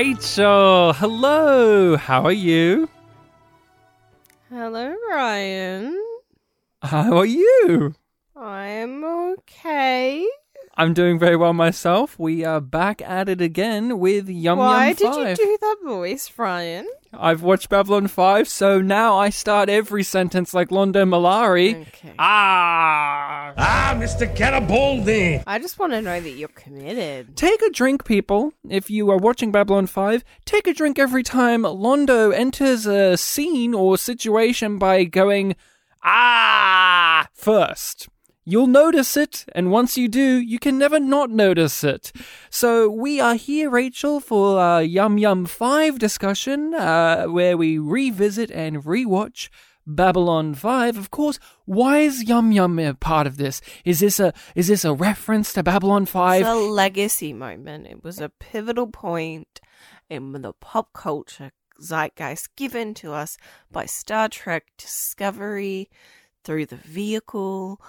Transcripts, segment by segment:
Rachel. Hello. How are you? Hello, Ryan. How are you? I'm okay. I'm doing very well myself. We are back at it again with Yum Why Yum did you do that voice, Ryan? I've watched Babylon 5, so now I start every sentence like Londo Mollari. Okay. Ah! Ah, Mr. Garibaldi! I just want to know that you're committed. Take a drink, people. If you are watching Babylon 5, take a drink every time Londo enters a scene or situation by going, ah, first. You'll notice it, and once you do, you can never not notice it. So, we are here, Rachel, for uh, Yum Yum 5 discussion, uh, where we revisit and rewatch Babylon 5. Of course, why is Yum Yum a part of this? Is this a is this a reference to Babylon 5? It's a legacy moment. It was a pivotal point in the pop culture zeitgeist given to us by Star Trek Discovery through the vehicle,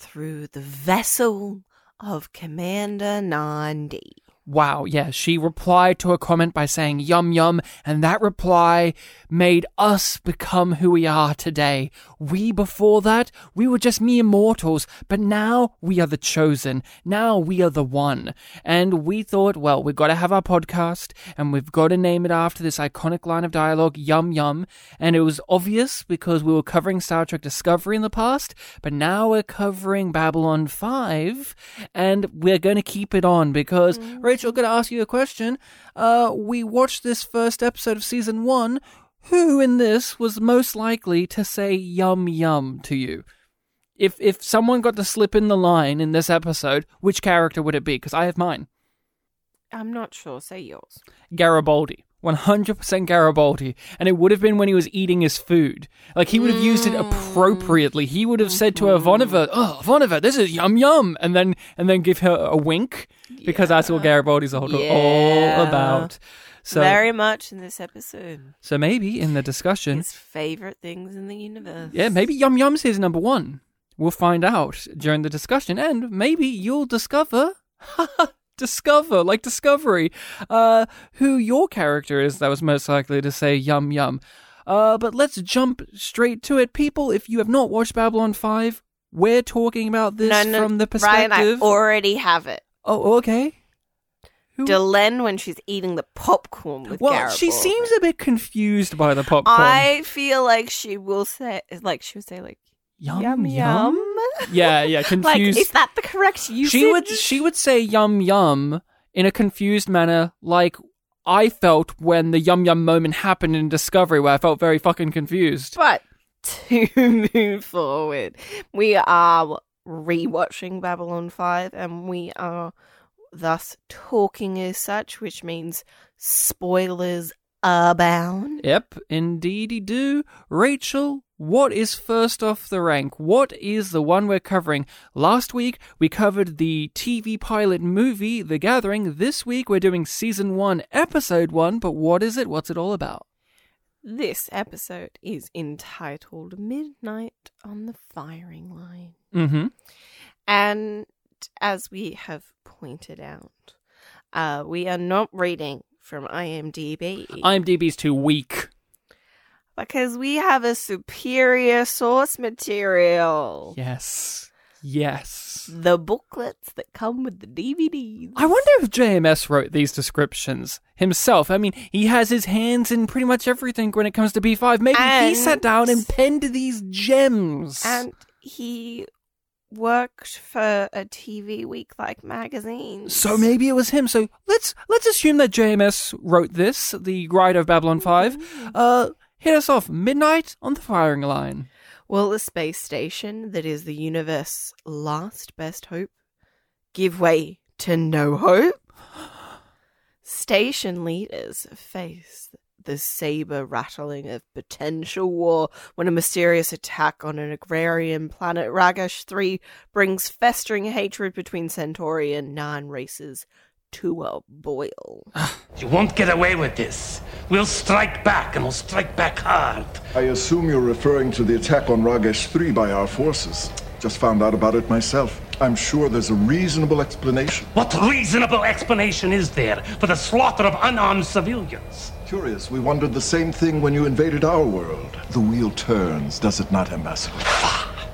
through the vessel of Commander Nandi. Wow, yeah, she replied to a comment by saying yum yum, and that reply made us become who we are today. We, before that, we were just mere mortals, but now we are the chosen. Now we are the one. And we thought, well, we've got to have our podcast, and we've got to name it after this iconic line of dialogue, yum yum. And it was obvious because we were covering Star Trek Discovery in the past, but now we're covering Babylon 5, and we're going to keep it on because, mm. Rachel, going to ask you a question. Uh, we watched this first episode of season one. Who in this was most likely to say yum yum to you? If if someone got to slip in the line in this episode, which character would it be? Because I have mine. I'm not sure. Say yours. Garibaldi. 100% Garibaldi. And it would have been when he was eating his food. Like, he would have used it mm. appropriately. He would have said to Ivanova, Oh, Ivanova, this is yum yum. And then, and then give her a wink. Because that's what Garibaldi's all, all Yeah. about. So, Very much in this episode. so maybe in the discussion, His favorite things in the universe. yeah, maybe Yum Yum's his number one. We'll find out during the discussion, and maybe you'll discover, discover, like Discovery, uh, who your character is that was most likely to say Yum Yum. Uh, but let's jump straight to it. People, if you have not watched Babylon 5, we're talking about this No, no, from the perspective. Ryan, I already have it. oh, okay. Who- Delenn when she's eating the popcorn with well, she seems a bit confused by the popcorn. I feel like she will say, like she would say, like Yum yum Yum? Yeah, yeah, like, confused. is that the correct usage? she would she would say yum yum in a confused manner like I felt when the yum yum moment happened in Discovery where I felt very fucking confused. But to move forward, we are rewatching Babylon 5 and we are thus talking as such, which means spoilers abound. Yep, indeedy do. Rachel, what is first off the rank? What is the one we're covering? Last week we covered the TV pilot movie The Gathering. This week we're doing season 1, episode 1, but what is it? What's it all about? This episode is entitled Midnight on the Firing Line. Mhm. And as we have pointed out, uh, we are not reading from IMDb IMDb's too weak. Because we have a superior source material. Yes. Yes. The booklets that come with the DVDs. I wonder if JMS wrote these descriptions himself. I mean, he has his hands in pretty much everything when it comes to B5. Maybe he sat down and penned these gems. And he worked for a TV week like magazine. so maybe it was him. So let's let's assume that JMS wrote this, the writer of Babylon 5. Uh hit us off. Midnight on the firing line. Will the space station that is the universe's last best hope give way to no hope? Station leaders face the saber rattling of potential war when a mysterious attack on an agrarian planet Ragesh 3 brings festering hatred between Centauri and Narn races to a boil. You won't get away with this. We'll strike back, and we'll strike back hard. I assume you're referring to the attack on Ragesh 3 by our forces. Just found out about it myself. I'm sure there's a reasonable explanation. What reasonable explanation is there for the slaughter of unarmed civilians? Curious, we wondered the same thing when you invaded our world. The wheel turns, does it not, Ambassador?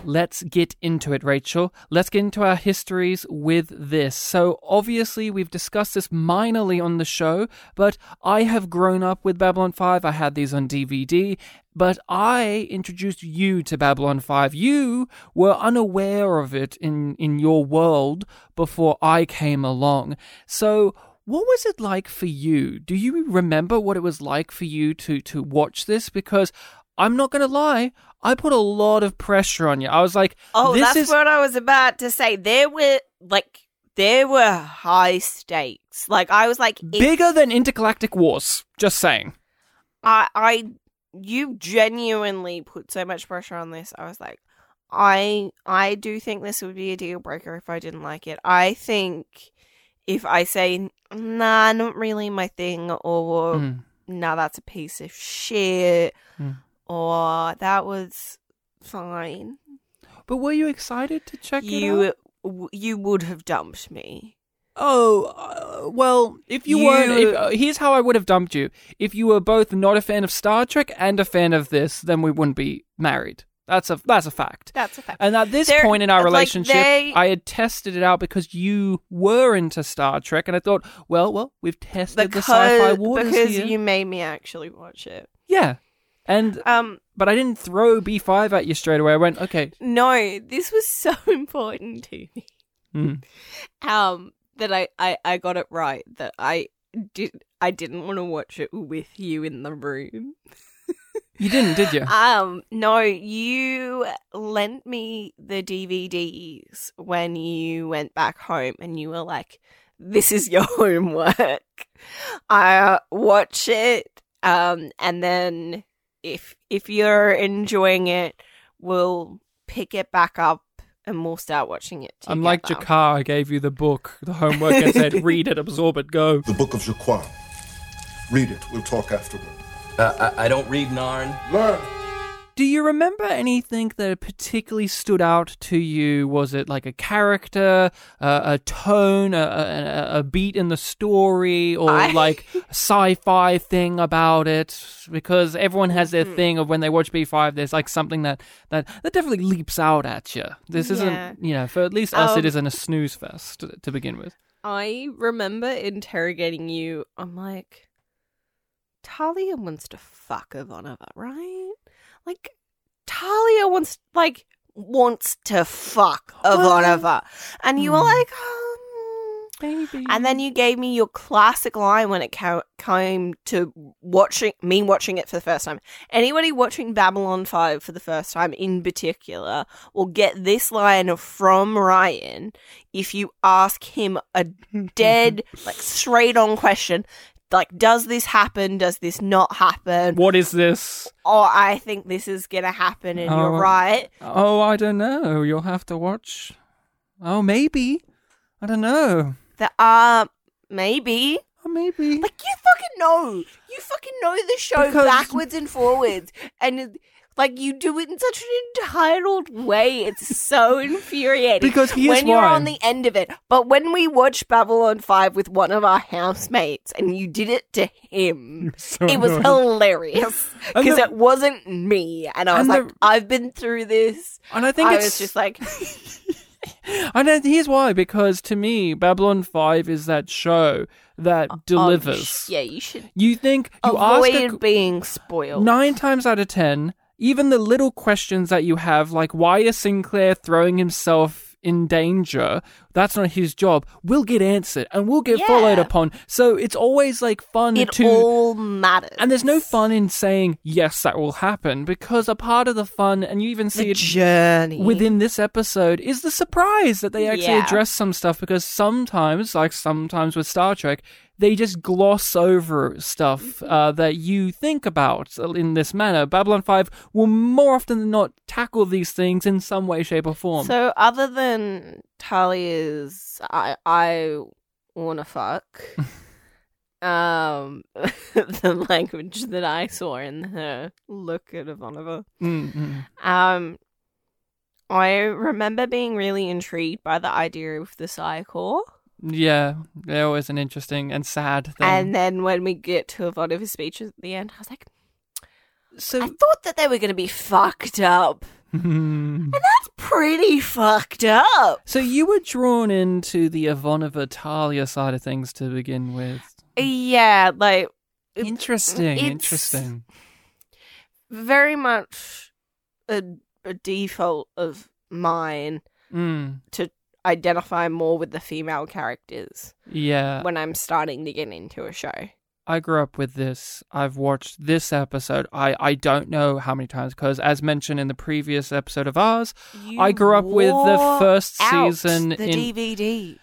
Let's get into it, Rachel. Let's get into our histories with this. So, obviously, we've discussed this minorly on the show, but I have grown up with Babylon 5. I had these on DVD, but I introduced you to Babylon 5. You were unaware of it in, in your world before I came along. So, what was it like for you? Do you remember what it was like for you to, to watch this? Because I'm not going to lie, I put a lot of pressure on you. I was like, Oh, that's is what I was about to say. There were like there were high stakes. Like I was like, bigger than intergalactic wars. Just saying. I, I, you genuinely put so much pressure on this. I was like, I, I do think this would be a deal breaker if I didn't like it. I think if I say, nah, not really my thing, or Mm. nah, that's a piece of shit, Mm. Or that was fine, But were you excited to check it out? you, you would have dumped me. Oh, uh, well, if you, You- weren't, if, uh, here's how I would have dumped you. If you were both not a fan of Star Trek and a fan of this, then we wouldn't be married. That's a that's a fact. That's a fact. And at this They're- point in our like, relationship, they- I had tested it out because you were into Star Trek, and I thought, well, well, we've tested the sci-fi waters because here. you made me actually watch it. Yeah, and Um, but I didn't throw B five at you straight away. I went, okay, no, this was so important to me. Mm. Um, that I, I I got it right. That I did. I didn't want to watch it with you in the room. you didn't, did you? Um, no, you lent me the DVDs when you went back home, and you were like, "This is your homework." I uh, watch it, um, and then if if you're enjoying it, we'll pick it back up and we'll start watching it. Together. Unlike G'Kar, I gave you the book, the homework, and said, read it, absorb it, go. The Book of Jacquard. Read it. We'll talk afterward. Uh, I, I don't read Narn. Learn. Do you remember anything that particularly stood out to you? Was it like a character, uh, a tone, a, a, a beat in the story, or I- like a sci-fi thing about it? Because everyone has Mm-hmm. their thing of when they watch B5, there's like something that, that, that definitely leaps out at you. This Yeah. isn't, you know, for at least us, it Um, isn't a snooze fest to, to begin with. I remember interrogating you. I'm like, Talia wants to fuck Ivanova, right? Like, Talia wants, like, wants to fuck Ivanova. And you were Hmm. like, um... Maybe. And then you gave me your classic line when it ca- came to watching me watching it for the first time. Anybody watching Babylon 5 for the first time in particular will get this line from Ryan if you ask him a dead, like straight on question. Like, does this happen? Does this not happen? what is this? oh I think this is gonna happen and Oh. you're right. Oh, I don't know. You'll have to watch. Oh, maybe. I don't know. there are maybe. Oh, maybe. Like you fucking know, you fucking know the show Because- backwards and forwards, and like you do it in such an entitled way. It's so infuriating. Because here's when you're why. on the end of it, but when we watched Babylon Five with one of our housemates, and you did it to him, So it was hilarious because it wasn't me, and I was And like, the- I've been through this. And I think I it's was just like, And then here's why because to me Babylon 5 is that show that uh, um, delivers. oh, yeah, you should You think you avoid ask a, being spoiled. 9 times out of 10 even the little questions that you have like why is Sinclair throwing himself in danger? That's not his job. Will get answered and will get followed upon. So it's always like fun it to all matters, and there's no fun in saying yes that will happen because a part of the fun and you even see the it journey. within this episode is the surprise that they actually Yeah. address some stuff because sometimes, like sometimes with Star Trek, they just gloss over stuff Mm-hmm. uh, that you think about in this manner. Babylon 5 will more often than not tackle these things in some way, shape, or form. So other than Talia's I I wanna fuck um the language that I saw in her look at Ivanova. Mm, mm. Um I remember being really intrigued by the idea of the Psi Corps. Yeah, they're always an interesting and sad thing. And then when we get to a lot of his speeches at the end, I was like, so, I thought that they were going to be fucked up. And that's pretty fucked up. so you were drawn into the Ivanova Talia side of things to begin with. Yeah, like Interesting, it's interesting. very much a, a default of mine Mm, to identify more with the female characters yeah. when I'm starting to get into a show. I grew up with this. I've watched this episode. I, I don't know how many times because, as mentioned in the previous episode of ours, I grew up with the first season the in- DVDs.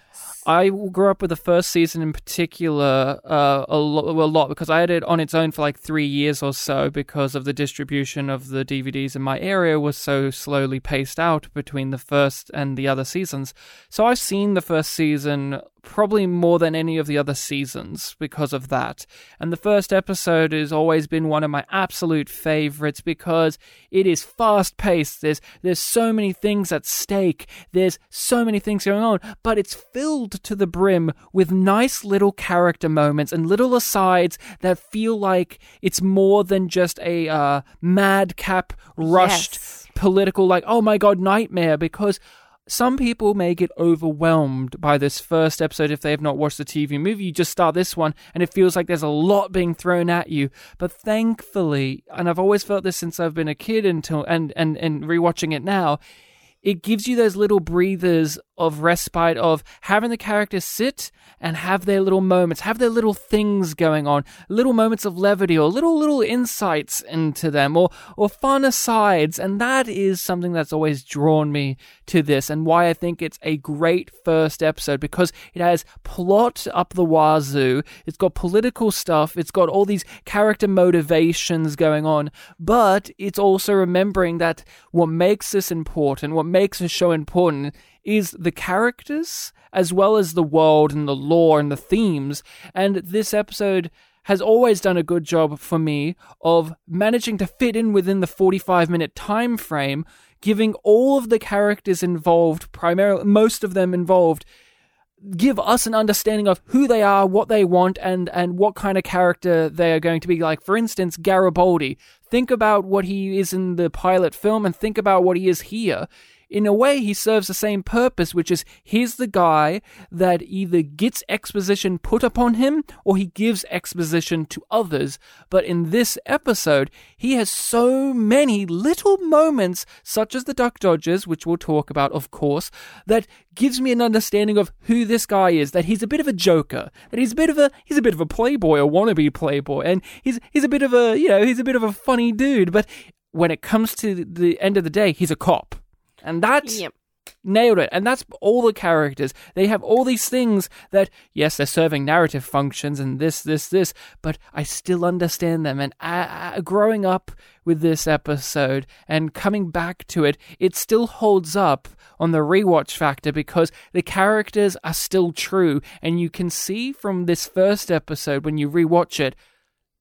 I grew up with the first season in particular uh, a, lo- a lot because I had it on its own for like three years or so because of the distribution of the DVDs in my area was so slowly paced out between the first and the other seasons. So I've seen the first season probably more than any of the other seasons because of that. And the first episode has always been one of my absolute favorites because it is fast paced. There's there's so many things at stake. There's so many things going on, but it's filled to the brim with nice little character moments and little asides that feel like it's more than just a uh, madcap rushed Yes. political like oh my god nightmare because some people may get overwhelmed by this first episode if they have not watched the TV movie. You just start this one and it feels like there's a lot being thrown at you. But thankfully, and I've always felt this since I've been a kid until and and and rewatching it now, it gives you those little breathers of respite of having the characters sit and have their little moments, have their little things going on, little moments of levity or little little insights into them or or fun asides, and that is something that's always drawn me to this and why I think it's a great first episode because it has plot up the wazoo, it's got political stuff, it's got all these character motivations going on, but it's also remembering that what makes this important, what makes a show important is the characters as well as the world and the lore and the themes. And this episode has always done a good job for me of managing to fit in within the 45 minute time frame, giving all of the characters involved, primarily most of them involved, give us an understanding of who they are, what they want, and and what kind of character they are going to be. Like, for instance, Garibaldi. Think about what he is in the pilot film, and think about what he is here. In a way, he serves the same purpose, which is he's the guy that either gets exposition put upon him or he gives exposition to others. But in this episode, he has so many little moments, such as the Duck Dodgers, which we'll talk about, of course, that gives me an understanding of who this guy is. That he's a bit of a joker. That he's a bit of a he's a bit of a playboy, a wannabe playboy, and he's he's a bit of a you know he's a bit of a funny dude. But when it comes to the end of the day, he's a cop, and that's Yep. nailed it. And that's all the characters. They have all these things that, yes, they're serving narrative functions and this, this, this, but I still understand them. And uh, uh, growing up with this episode and coming back to it, it still holds up on the rewatch factor because the characters are still true. And you can see from this first episode when you rewatch it,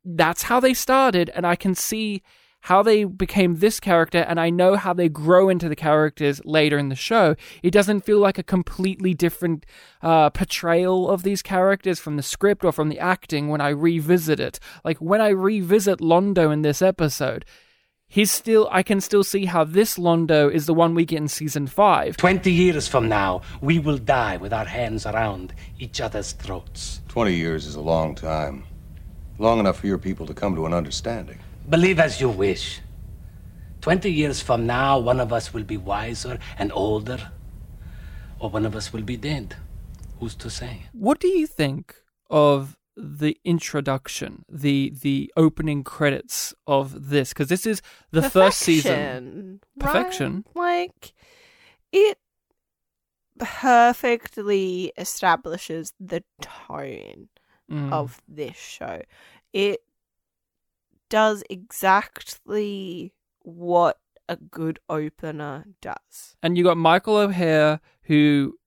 that's how they started. And I can see how they became this character and I know how they grow into the characters later in the show. It doesn't feel like a completely different uh, portrayal of these characters from the script or from the acting when I revisit it. Like when I revisit Londo in this episode, he's still I can still see how this Londo is the one we get in season 5. Twenty years from now, we will die with our hands around each other's throats. 20 years is a long time. Long enough for your people to come to an understanding. Believe as you wish. Twenty years from now, one of us will be wiser and older, or one of us will be dead. Who's to say? What do you think of the introduction, the the opening credits of this? Because this is the first season. Perfection, Perfection. right? Like it perfectly establishes the tone Mm. of this show. It does exactly what a good opener does. And you got Michael O'Hare, who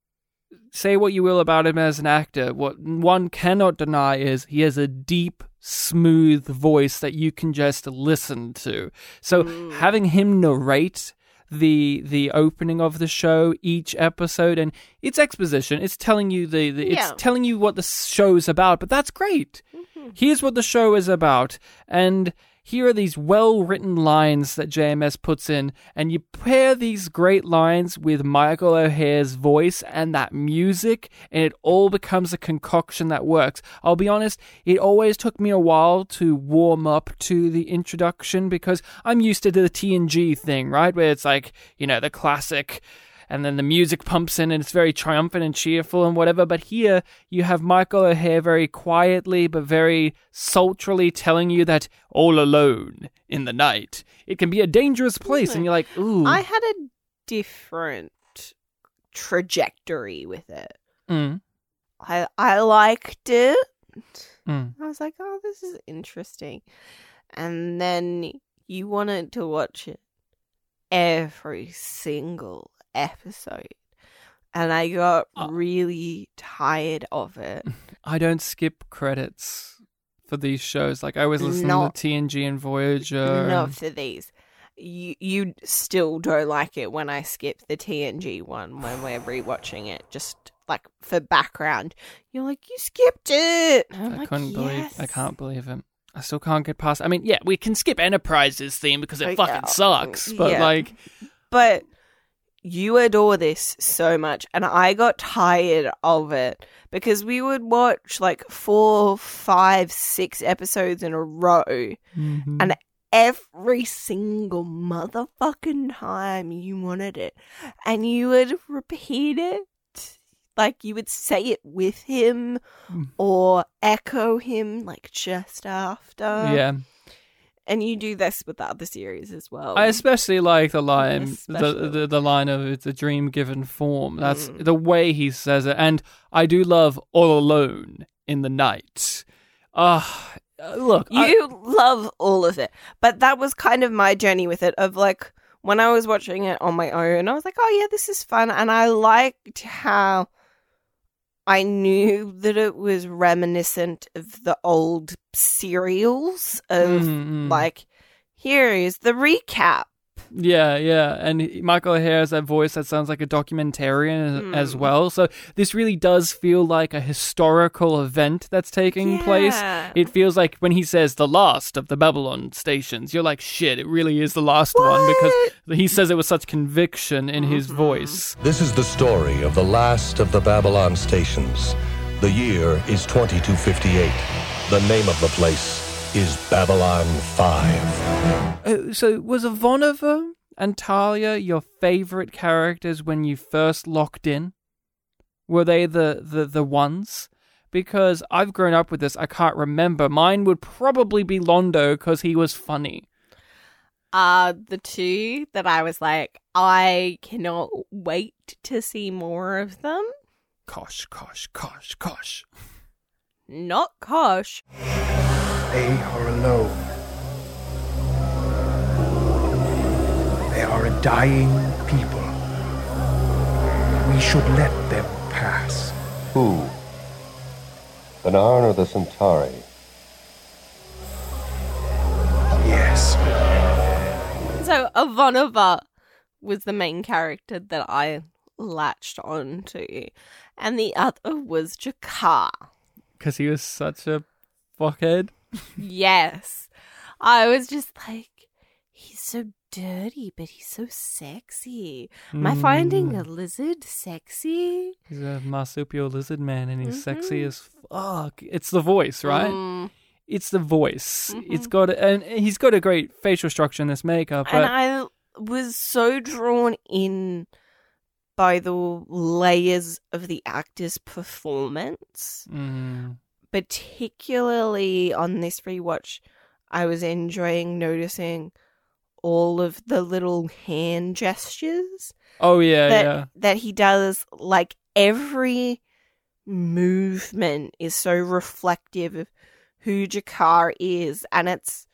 say what you will about him as an actor, what one cannot deny is he has a deep, smooth voice that you can just listen to. So having him narrate the the opening of the show each episode and it's exposition. It's telling you the, the it's Yeah. telling you what the show is about but that's great. Mm-hmm. Here's what the show is about and here are these well written lines that JMS puts in, and you pair these great lines with Michael O'Hare's voice and that music, and it all becomes a concoction that works. I'll be honest, it always took me a while to warm up to the introduction because I'm used to the TNG thing, right? Where it's like, you know, the classic and then the music pumps in and it's very triumphant and cheerful and whatever. But here you have Michael O'Hare very quietly but very sultrily telling you that all alone in the night, it can be a dangerous place. And you're like, ooh. I had a different trajectory with it. Mm, I I liked it. mm. I was like, oh, this is interesting. And then you wanted to watch it every single episode. And I got Oh. really tired of it. I don't skip credits for these shows. Like I always listen Not- to TNG and Voyager. Not and- for these. You you still don't like it when I skip the TNG one when we're rewatching it, just like for background. You're like, you skipped it. I'm I like, couldn't believe. I can't believe it. I still can't get past. I mean, yeah, we can skip Enterprise's theme because it Like, fucking uh, sucks. But yeah. like, but you adore this so much and i got tired of it because we would watch like four five six episodes in a row mhm. and every single motherfucking time you wanted it and you would repeat it like you would say it with him Mm. or echo him like just after yeah, and you do this with the other series as well I especially like the line, the, the the line of "It's a dream given form." That's Mm. the way he says it, and I do love "All Alone in the Night." Ah, uh, look, I- You love all of it. But that was kind of my journey with it of like when I was watching it on my own, I was like, oh yeah, this is fun. And I liked how I knew that it was reminiscent of the old serials of Mm, mm. like, here is the recap. Yeah, yeah, and Michael O'Hare has that voice that sounds like a documentarian as- as well. So this really does feel like a historical event that's taking place. It feels like when he says the last of the Babylon stations, you're like, shit, it really is the last one because he says it with such conviction in his Mm-hmm. voice. This is the story of the last of the Babylon stations. The year is 2258. The name of the place is Babylon 5. Uh, so was Ivanova and Talia your favorite characters when you first locked in? Were they the, the, the ones? Because I've grown up with this, I can't remember. Mine would probably be Londo because he was funny. Uh the two that I was like, I cannot wait to see more of them. Kosh, kosh, kosh, kosh. Not Kosh. They are alone. They are a dying people. We should let them pass. Who? The Narn or the Centauri? Yes. So Ivanova was the main character that I latched onto, and the other was G'Kar. Because he was such a fuckhead. Yes, I was just like, he's so dirty, but he's so sexy. Am I finding a lizard sexy? He's a marsupial lizard man and he's sexy Mhm. as fuck. It's the voice, right? Mm, It's the voice. It's got a, and he's got a great facial structure in this makeup. And I was so drawn in by the layers of the actor's performance. Mm, particularly on this rewatch, I was enjoying noticing all of the little hand gestures oh yeah, that yeah. that he does. Like every movement is so reflective of who G'Kar is, and it's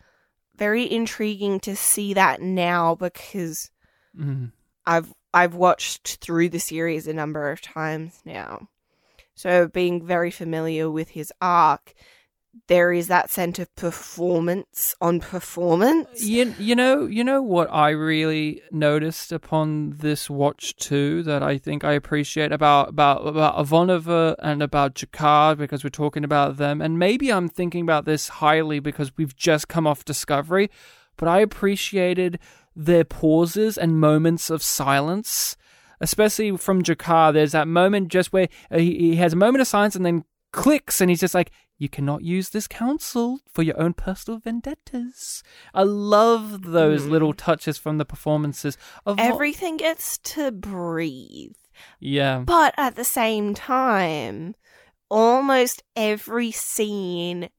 very intriguing to see that now because Mm. I've I've watched through the series a number of times now. So being very familiar with his arc, there is that sense of performance on performance. You, you know you know what I really noticed upon this watch too that I think I appreciate about about about Ivanova and about G'Kar because we're talking about them and maybe I'm thinking about this highly because we've just come off Discovery, but I appreciated their pauses and moments of silence. Especially from G'Kar, there's that moment just where uh, he, he has a moment of silence and then clicks, and he's just like, you cannot use this council for your own personal vendettas. I love those little touches from the performances of Everything gets to breathe. yeah, But at the same time, almost every scene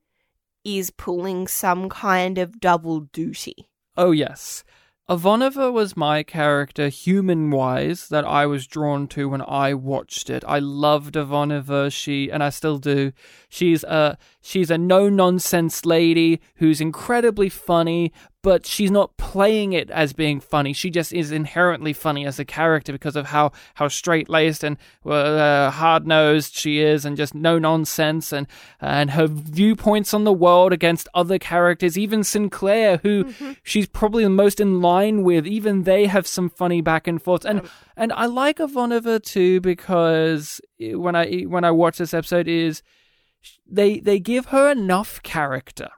is pulling some kind of double duty. oh yes. Ivanova was my character, human wise, that I was drawn to when I watched it. I loved Ivanova. She, and I still do. She's a she's a no nonsense lady who's incredibly funny, but she's not playing it as being funny. She just is inherently funny as a character because of how how straight laced and uh, hard nosed she is, and just no nonsense, and and her viewpoints on the world against other characters, even Sinclair, who she's probably the most in line with. Even they have some funny back and forth, and and I like Ivanova too because when I when I watch this episode is they they give her enough character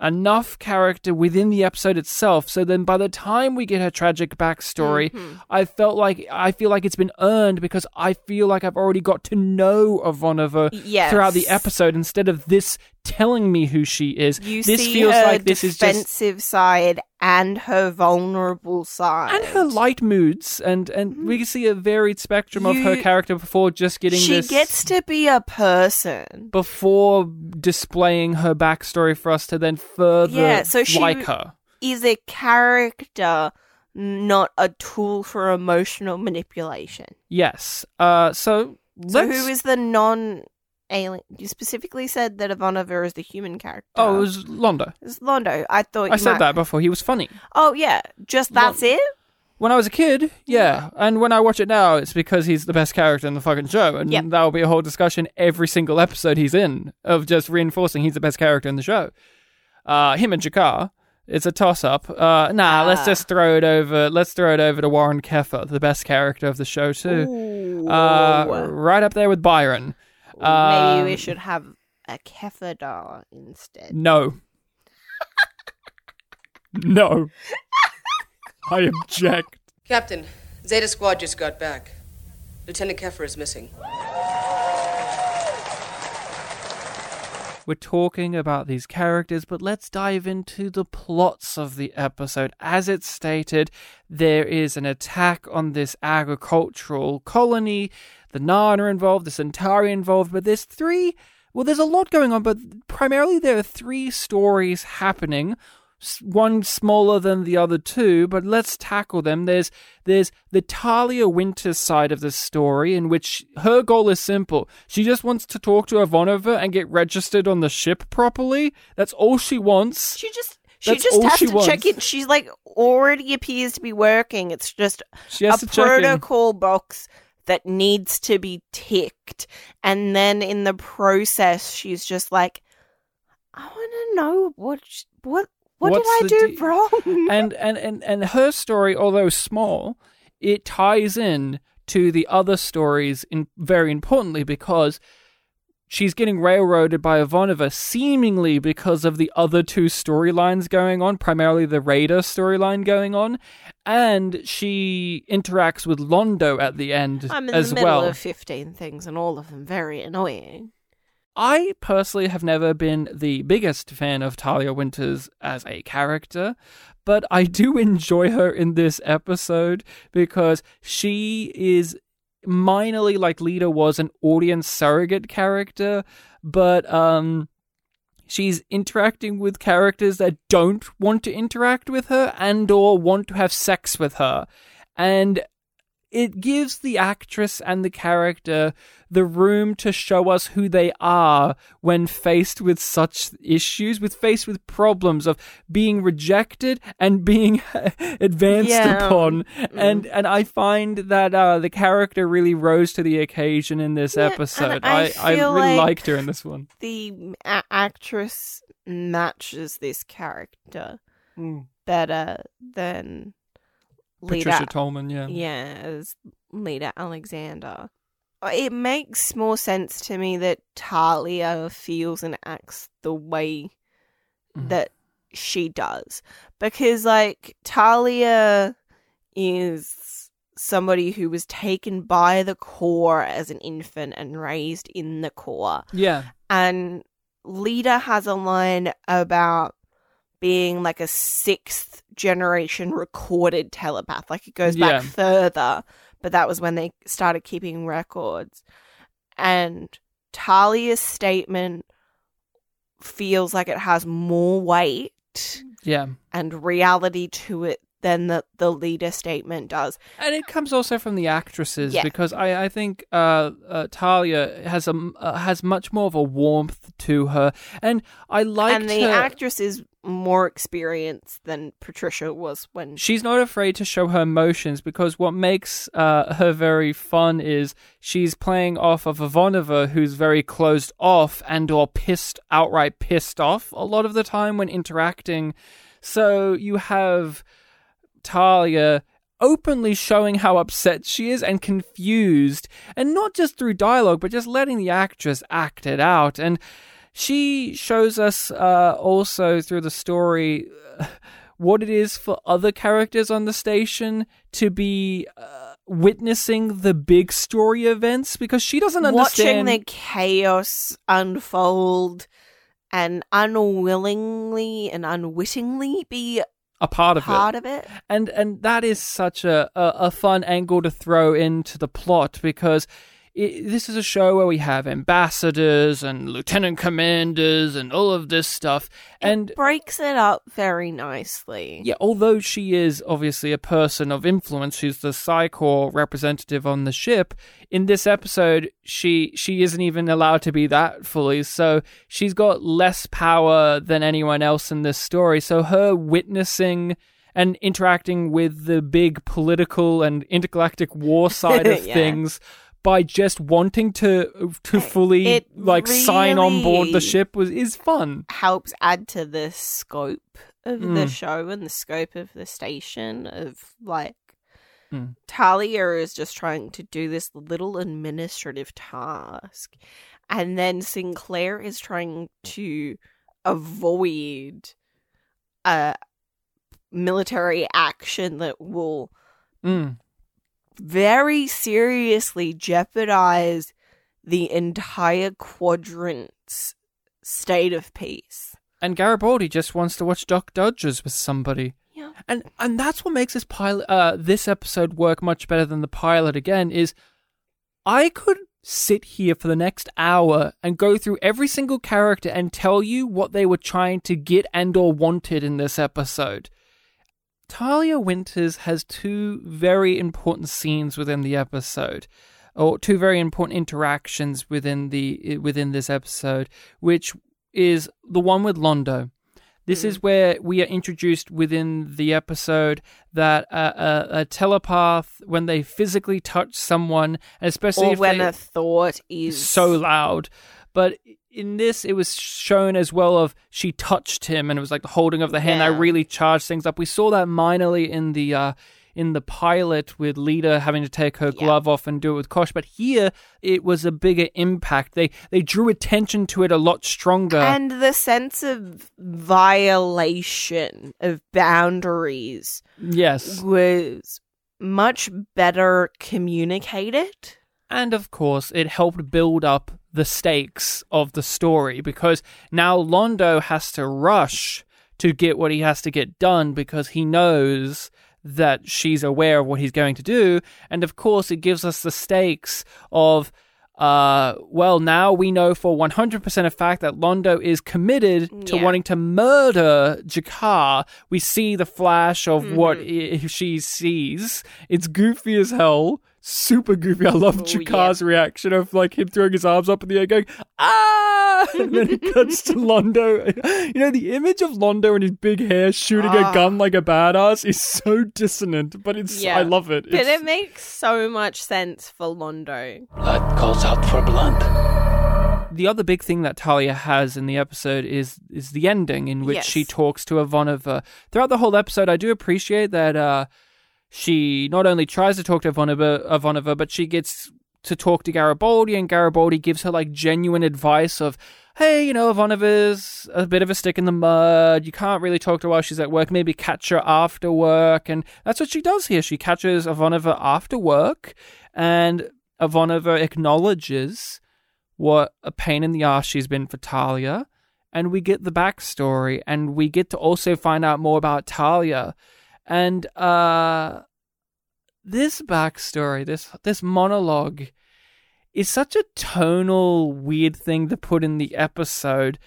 enough character within the episode itself so then by the time we get her tragic backstory Mm-hmm. i felt like i feel like it's been earned because i feel like i've already got to know Ivanova Yes. throughout the episode instead of this telling me who she is You this see feels her like this is just defensive side and her vulnerable side. and her light moods and and we can see a varied spectrum of her. Character before just getting she this gets to be a person. before displaying her backstory for us to then further Yeah, so she- like her Is a character, not a tool for emotional manipulation. Yes. Uh, so So who is the non alien? You specifically said that Ivanova is the human character. Oh, it was Londo. It's Londo. I thought I you said might- that before. He was funny Oh yeah, just that's it. when I was a kid. Yeah, and when I watch it now, it's because he's the best character in the fucking show, and Yep. that will be a whole discussion every single episode he's in of just reinforcing he's the best character in the show. Uh, him and G'Kar. It's a toss up. Uh, nah, let's Ah. just throw it over. Let's throw it over to Warren Keffer, the best character of the show too. Uh, right up there with Byron. Maybe we Um, should have a Kefadar instead. No. no. I object. Captain, Zeta Squad just got back. Lieutenant Keffer is missing. We're talking about these characters, but let's dive into the plots of the episode. As it's stated, there is an attack on this agricultural colony. The Narn are involved, the Centauri involved, but there's three. Well, there's a lot going on, but primarily there are three stories happening. One smaller than the other two, but let's tackle them. There's there's the Talia Winters side of the story, in which her goal is simple. She just wants to talk to Ivanova and get registered on the ship properly. That's all she wants. She just she That's just has she to wants. check it. She's like already appears to be working. It's just She has a to check in. protocol box that needs to be ticked, and then in the process, she's just like, I want to know what what what What's did I do wrong? and, and, and, and her story, although small, it ties in to the other stories in very importantly because she's getting railroaded by Ivanova seemingly because of the other two storylines going on, primarily the Raider storyline going on, and she interacts with Londo at the end I'm in as the middle well. of fifteen things, and all of them very annoying. I personally have never been the biggest fan of Talia Winters as a character, but I do enjoy her in this episode because she is minorly like Lyta was an audience surrogate character, but um she's interacting with characters that don't want to interact with her and or want to have sex with her. And it gives the actress and the character the room to show us who they are when faced with such issues, with faced with problems of being rejected and being advanced Yeah. upon. And and I find that uh, the character really rose to the occasion in this Yeah, episode. I I, I really like- liked her in this one. The a- actress matches this character Mm. better than Patricia Tallman, yeah. yeah, as Lyta Alexander. Uh, It makes more sense to me that Talia feels and acts the way Mhm. that she does. Because, like, Talia is somebody who was taken by the Corps as an infant and raised in the Corps. Yeah. And Lyta has a line about being like a sixth generation recorded telepath. Like it goes back Yeah. further, but that was when they started keeping records. And Talia's statement feels like it has more weight Yeah. and reality to it than the, the leader statement does. And it comes also from the actresses Yeah. because I, I think uh, uh, Talia has a uh, has much more of a warmth to her, and I like and the her. actress is more experienced than Patricia was when She's not afraid to show her emotions because what makes uh, her very fun is she's playing off of Ivanova, who's very closed off and or pissed, outright pissed off a lot of the time when interacting. So you have Talia openly showing how upset she is and confused, and not just through dialogue, but just letting the actress act it out. And she shows us uh, also through the story uh, what it is for other characters on the station to be uh, witnessing the big story events because she doesn't understand watching the chaos unfold and unwillingly and unwittingly be a part of part it. of it. and and that is such a, a, a fun angle to throw into the plot because it, this is a show where we have ambassadors and lieutenant commanders and all of this stuff and breaks it up very nicely. yeah although she is obviously a person of influence she's the Psi Corps representative on the ship in this episode she she isn't even allowed to be that fully so she's got less power than anyone else in this story so her witnessing and interacting with the big political and intergalactic war side of Yeah. things by just wanting to to fully It like sign on board the ship was is fun Helps add to the scope of the Mm. show and the scope of the station of like Mm. Talia is just trying to do this little administrative task. And then Sinclair is trying to avoid a military action that will Mm. Very seriously jeopardize the entire quadrant's state of peace. And Garibaldi just wants to watch Duck Dodgers with somebody. Yeah. And and that's what makes this pilot uh this episode work much better than the pilot again is I could sit here for the next hour and go through every single character and tell you what they were trying to get and or wanted in this episode. Talia Winters has two very important scenes within the episode, or two very important interactions within the within this episode, which is the one with Londo. This is hmm. where we are introduced within the episode that a, a, a telepath, when they physically touch someone, especially when they, a thought is so loud. But in this, it was shown as well of she touched him, and it was like the holding of the hand. I really charged things up. We saw that minorly in the uh, in the pilot with Lyta having to take her glove off and do it with Kosh, but here it was a bigger impact. They they drew attention to it a lot stronger. and the sense of violation of boundaries yes, was much better communicated. And of course, it helped build up the stakes of the story because now Londo has to rush to get what he has to get done because he knows that she's aware of what he's going to do. And of course, it gives us the stakes of uh, well, now we know for 100% of fact that Londo is committed to Yeah. wanting to murder G'Kar. We see the flash of Mm-hmm. what i- she sees. It's goofy as hell. Super goofy. I love Oh, G'Kar's reaction of like him throwing his arms up in the air going, ah! And then it cuts to Londo. You know, the image of Londo and his big hair shooting a Ah. gun like a badass is so dissonant, but it's, Yeah. I love it. But it makes so much sense for Londo. Blood calls out for blood. the other big thing that Talia has in the episode is is the ending in which Yes. she talks to Ivanova. Throughout the whole episode, I do appreciate that uh, she not only tries to talk to Ivanova, Ivanova, but she gets to talk to Garibaldi, and Garibaldi gives her like genuine advice of, hey, you know, Ivanova's a bit of a stick in the mud. You can't really talk to her while she's at work. Maybe catch her after work, and that's what she does here. She catches Ivanova after work, and Ivanova acknowledges what a pain in the ass she's been for Talia, and we get the backstory, and we get to also find out more about Talia, and uh, this backstory, this this monologue, is such a tonal weird thing to put in the episode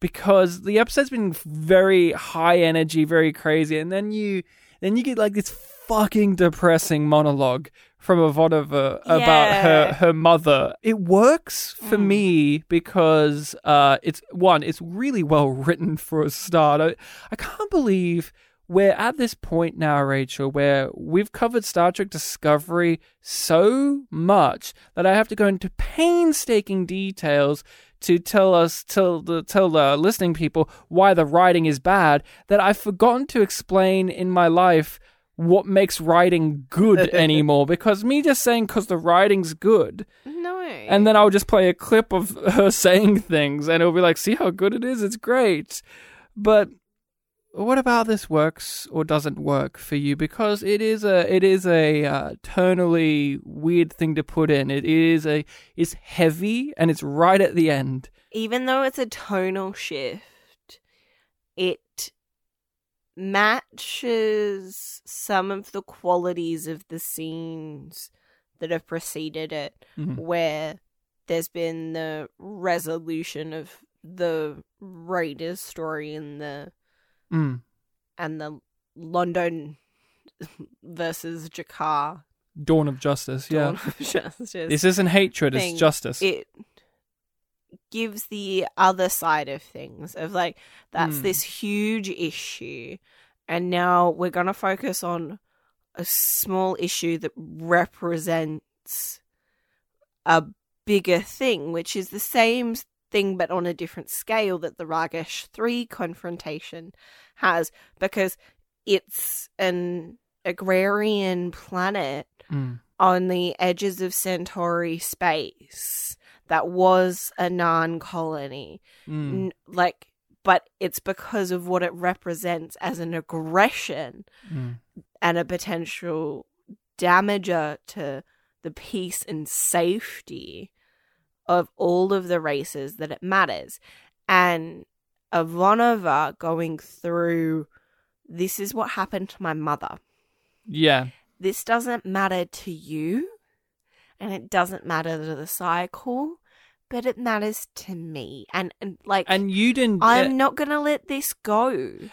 because the episode's been very high energy, very crazy, and then you then you get like this fucking depressing monologue from Ivanova about Yeah. her her mother. It works for me because uh, it's one, it's really well written for a start. I, I can't believe we're at this point now, Rachel, where we've covered Star Trek Discovery so much that I have to go into painstaking details to tell us, tell the tell the listening people why the writing is bad. That I've forgotten to explain in my life what makes writing good anymore. Because me just saying because the writing's good, No. and then I'll just play a clip of her saying things, and it'll be like, see how good it is? It's great. But what about this works or doesn't work for you? Because it is a it is a uh, tonally weird thing to put in. It is a it's heavy and it's right at the end. even though it's a tonal shift, it matches some of the qualities of the scenes that have preceded it, Mhm. where there's been the resolution of the writer's story and the Mm. and the Londo versus G'Kar Dawn of Justice. Yeah, Dawn of Justice. this isn't hatred; thing, it's justice. It gives the other side of things of like that's Hmm. this huge issue, and now we're gonna focus on a small issue that represents a bigger thing, which is the same thing but on a different scale that the Ragesh 3 confrontation has because it's an agrarian planet Mm. on the edges of Centauri space that was a non colony. Mm. Like, but it's because of what it represents as an aggression Mm. and a potential damager to the peace and safety of all of the races that it matters. And Ivanova going through this is what happened to my mother. Yeah, this doesn't matter to you and it doesn't matter to the Psi Corps but it matters to me and, and like and you didn't. i'm uh, not gonna let this go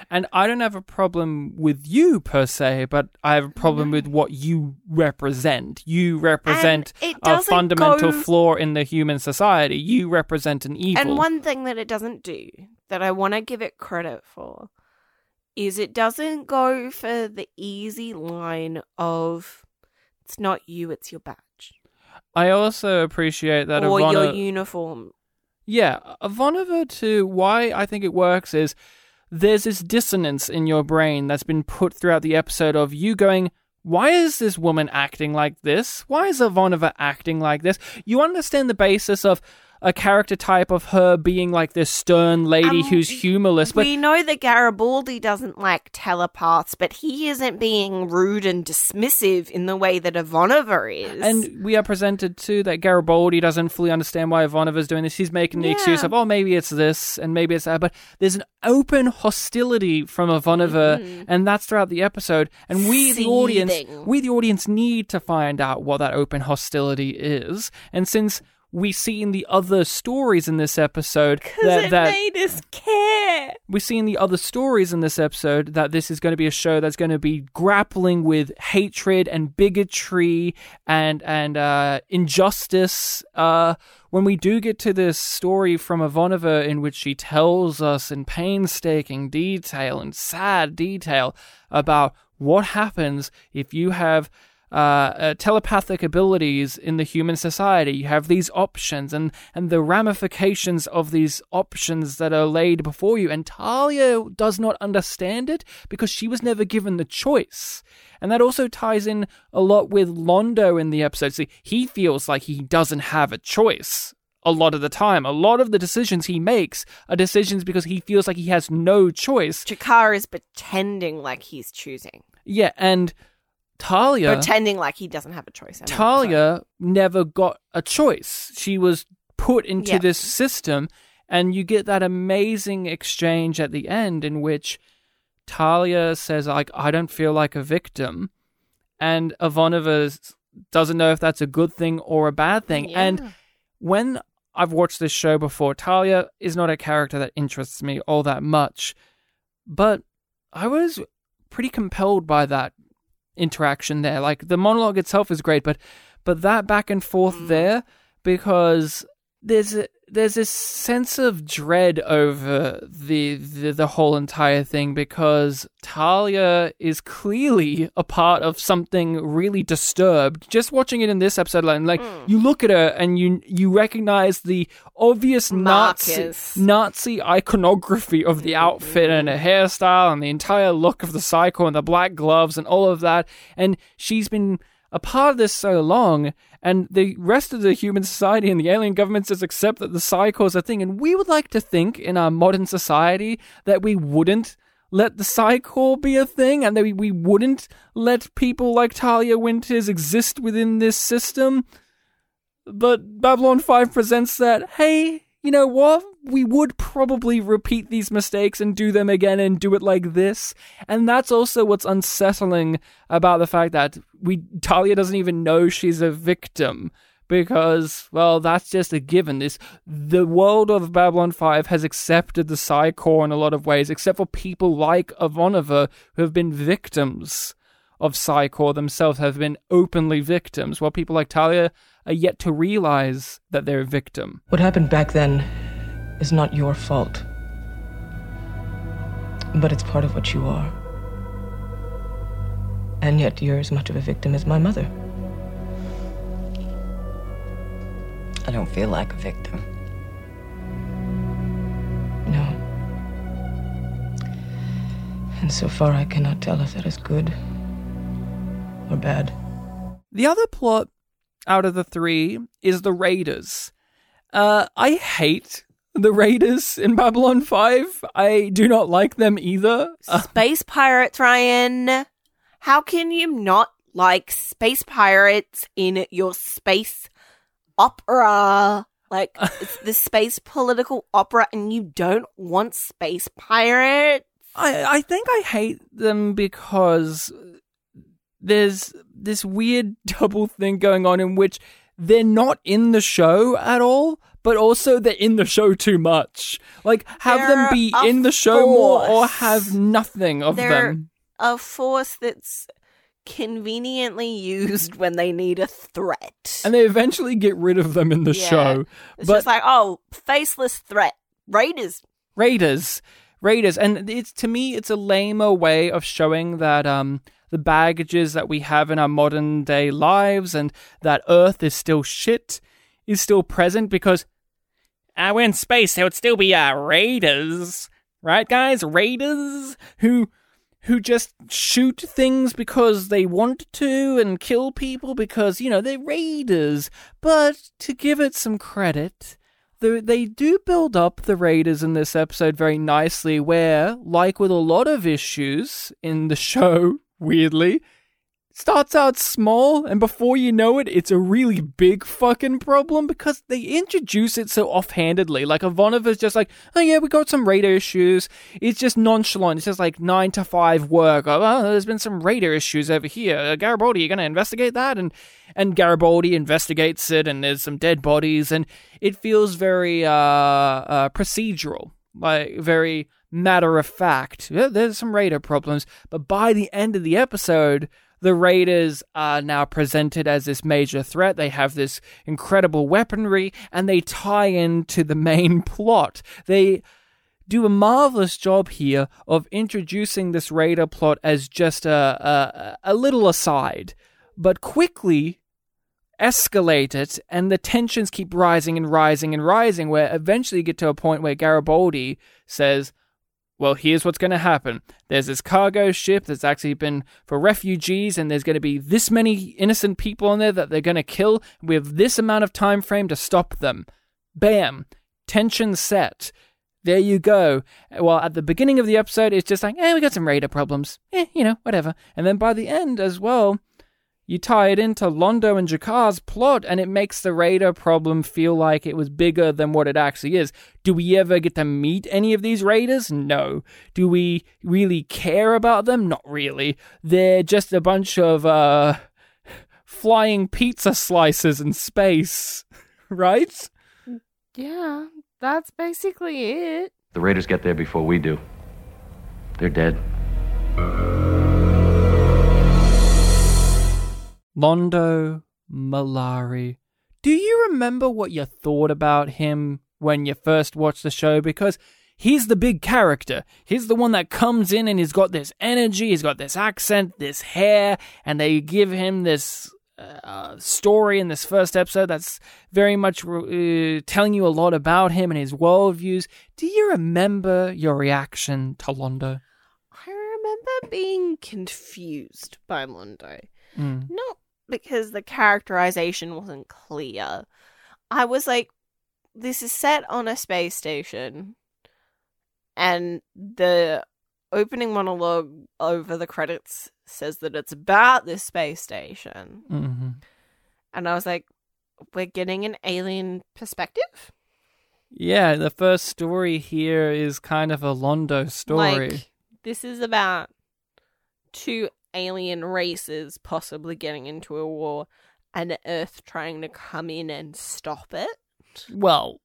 And I don't have a problem with you per se, but I have a problem with what you represent. You represent a fundamental go- flaw in the human society. You represent an evil. and one thing that it doesn't do that i want to give it credit for is it doesn't go for the easy line of it's not you it's your badge I also appreciate that or Ivana, your uniform Yeah, Ivanova too. Why I think it works is there's this dissonance in your brain that's been put throughout the episode of you going, why is this woman acting like this? Why is Ivanova acting like this? You understand the basis of a character type of her being like this stern lady Um, who's humorless, but we know that Garibaldi doesn't like telepaths, but he isn't being rude and dismissive in the way that Ivanova is. And we are presented too that Garibaldi doesn't fully understand why Ivanova's doing this. He's making the excuse of, oh, maybe it's this and maybe it's that. But there's an open hostility from Ivanova, Mhm. and that's throughout the episode. And we, the audience, we, the audience, need to find out what that open hostility is. And since we see in the other stories in this episode that, it that made us care. we see in the other stories in this episode that this is going to be a show that's going to be grappling with hatred and bigotry and and uh, injustice. Uh, when we do get to this story from Ivanova, in which she tells us in painstaking detail and sad detail about what happens if you have uh, uh, telepathic abilities in the human society. You have these options and, and the ramifications of these options that are laid before you. And Talia does not understand it because she was never given the choice. And that also ties in a lot with Londo in the episode. See, he feels like he doesn't have a choice a lot of the time. A lot of the decisions he makes are decisions because he feels like he has no choice. G'Kar is pretending like he's choosing, Yeah, and Talia. pretending like he doesn't have a choice. Mean, Talia never got a choice. She was put into Yeah. this system, and you get that amazing exchange at the end in which Talia says, "Like I don't feel like a victim," and Ivanova doesn't know if that's a good thing or a bad thing. And when I've watched this show before, Talia is not a character that interests me all that much, but I was pretty compelled by that interaction there. Like the monologue itself is great, but but that back and forth Mm. there because there's a, there's this sense of dread over the, the the whole entire thing because Talia is clearly a part of something really disturbed. Just watching it in this episode alone, like Mm. you look at her and you you recognize the obvious Nazi Marcus. Nazi iconography of the outfit and her hairstyle and the entire look of the Psi Corps and the black gloves and all of that. And she's been a part of this so long, and the rest of the human society and the alien governments just accept that the Psi Corps is a thing. And we would like to think in our modern society that we wouldn't let the Psi Corps be a thing and that we, we wouldn't let people like Talia Winters exist within this system. But Babylon 5 presents that, hey, you know what? We would probably repeat these mistakes and do them again and do it like this. And that's also what's unsettling about the fact that we Talia doesn't even know she's a victim. Because, well, that's just a given. This the world of Babylon 5 has accepted the Psi Corps in a lot of ways, except for people like Ivanova who have been victims of Psi Corps themselves, have been openly victims, while people like Talia are yet to realize that they're a victim. What happened back then is not your fault. But it's part of what you are. And yet you're as much of a victim as my mother. I don't feel like a victim. No. And so far I cannot tell if that is good or bad. The other plot out of the three is the Raiders. Uh, I hate the Raiders in Babylon 5. I do not like them either. Uh, Space pirates, Ryan. How can you not like space pirates in your space opera? Like, it's the space political opera, and you don't want space pirates? I, I think I hate them because there's this weird double thing going on in which they're not in the show at all, but also they're in the show too much. Like, have them They're be in the show more or have nothing of They're them. a force that's conveniently used when they need a threat. And they eventually get rid of them in the Yeah. show. It's but just like, oh, faceless threat. Raiders. Raiders, Raiders, and it's to me, it's a lamer way of showing that um the baggages that we have in our modern day lives and that Earth is still shit is still present because uh, we're in space, there would still be uh, Raiders, right, guys? Raiders who who just shoot things because they want to and kill people because you know they're raiders. But to give it some credit. the, they do build up the Raiders in this episode very nicely, where, like with a lot of issues in the show, weirdly, starts out small, and before you know it, it's a really big fucking problem because they introduce it so offhandedly. Like Ivanov is just like, oh yeah, we got some radar issues. It's just nonchalant. It's just like nine to five work. Oh, there's been some radar issues over here. Uh, Garibaldi, you're gonna investigate that? And and Garibaldi investigates it, and there's some dead bodies, and it feels very uh, uh procedural, like very matter of fact. Yeah, there's some radar problems, but by the end of the episode the Raiders are now presented as this major threat. They have this incredible weaponry and they tie into the main plot. They do a marvelous job here of introducing this Raider plot as just a, a, a little aside, but quickly escalate it, and the tensions keep rising and rising and rising, where eventually you get to a point where Garibaldi says, well, here's what's going to happen. There's this cargo ship that's actually been for refugees, and there's going to be this many innocent people on there that they're going to kill. We have this amount of time frame to stop them. Bam, tension set. There you go. Well, at the beginning of the episode, it's just like, eh, we got some raider problems. Eh, you know, whatever. And then by the end as well, you tie it into Londo and G'Kar's plot, and it makes the Raider problem feel like it was bigger than what it actually is. Do we ever get to meet any of these Raiders? No. Do we really care about them? Not really. They're just a bunch of, uh, flying pizza slices in space, right? Yeah, that's basically it. The Raiders get there before we do. They're dead. Londo Mollari. Do you remember what you thought about him when you first watched the show? Because he's the big character. He's the one that comes in and he's got this energy, he's got this accent, this hair, and they give him this uh, story in this first episode that's very much uh, telling you a lot about him and his worldviews. Do you remember your reaction to Londo? I remember being confused by Londo. Mm. Not because the characterization wasn't clear. I was like, this is set on a space station, and the opening monologue over the credits says that it's about this space station. Mm-hmm. And I was like, we're getting an alien perspective? Yeah, the first story here is kind of a Londo story. Like, this is about two alien races possibly getting into a war and Earth trying to come in and stop it. Well,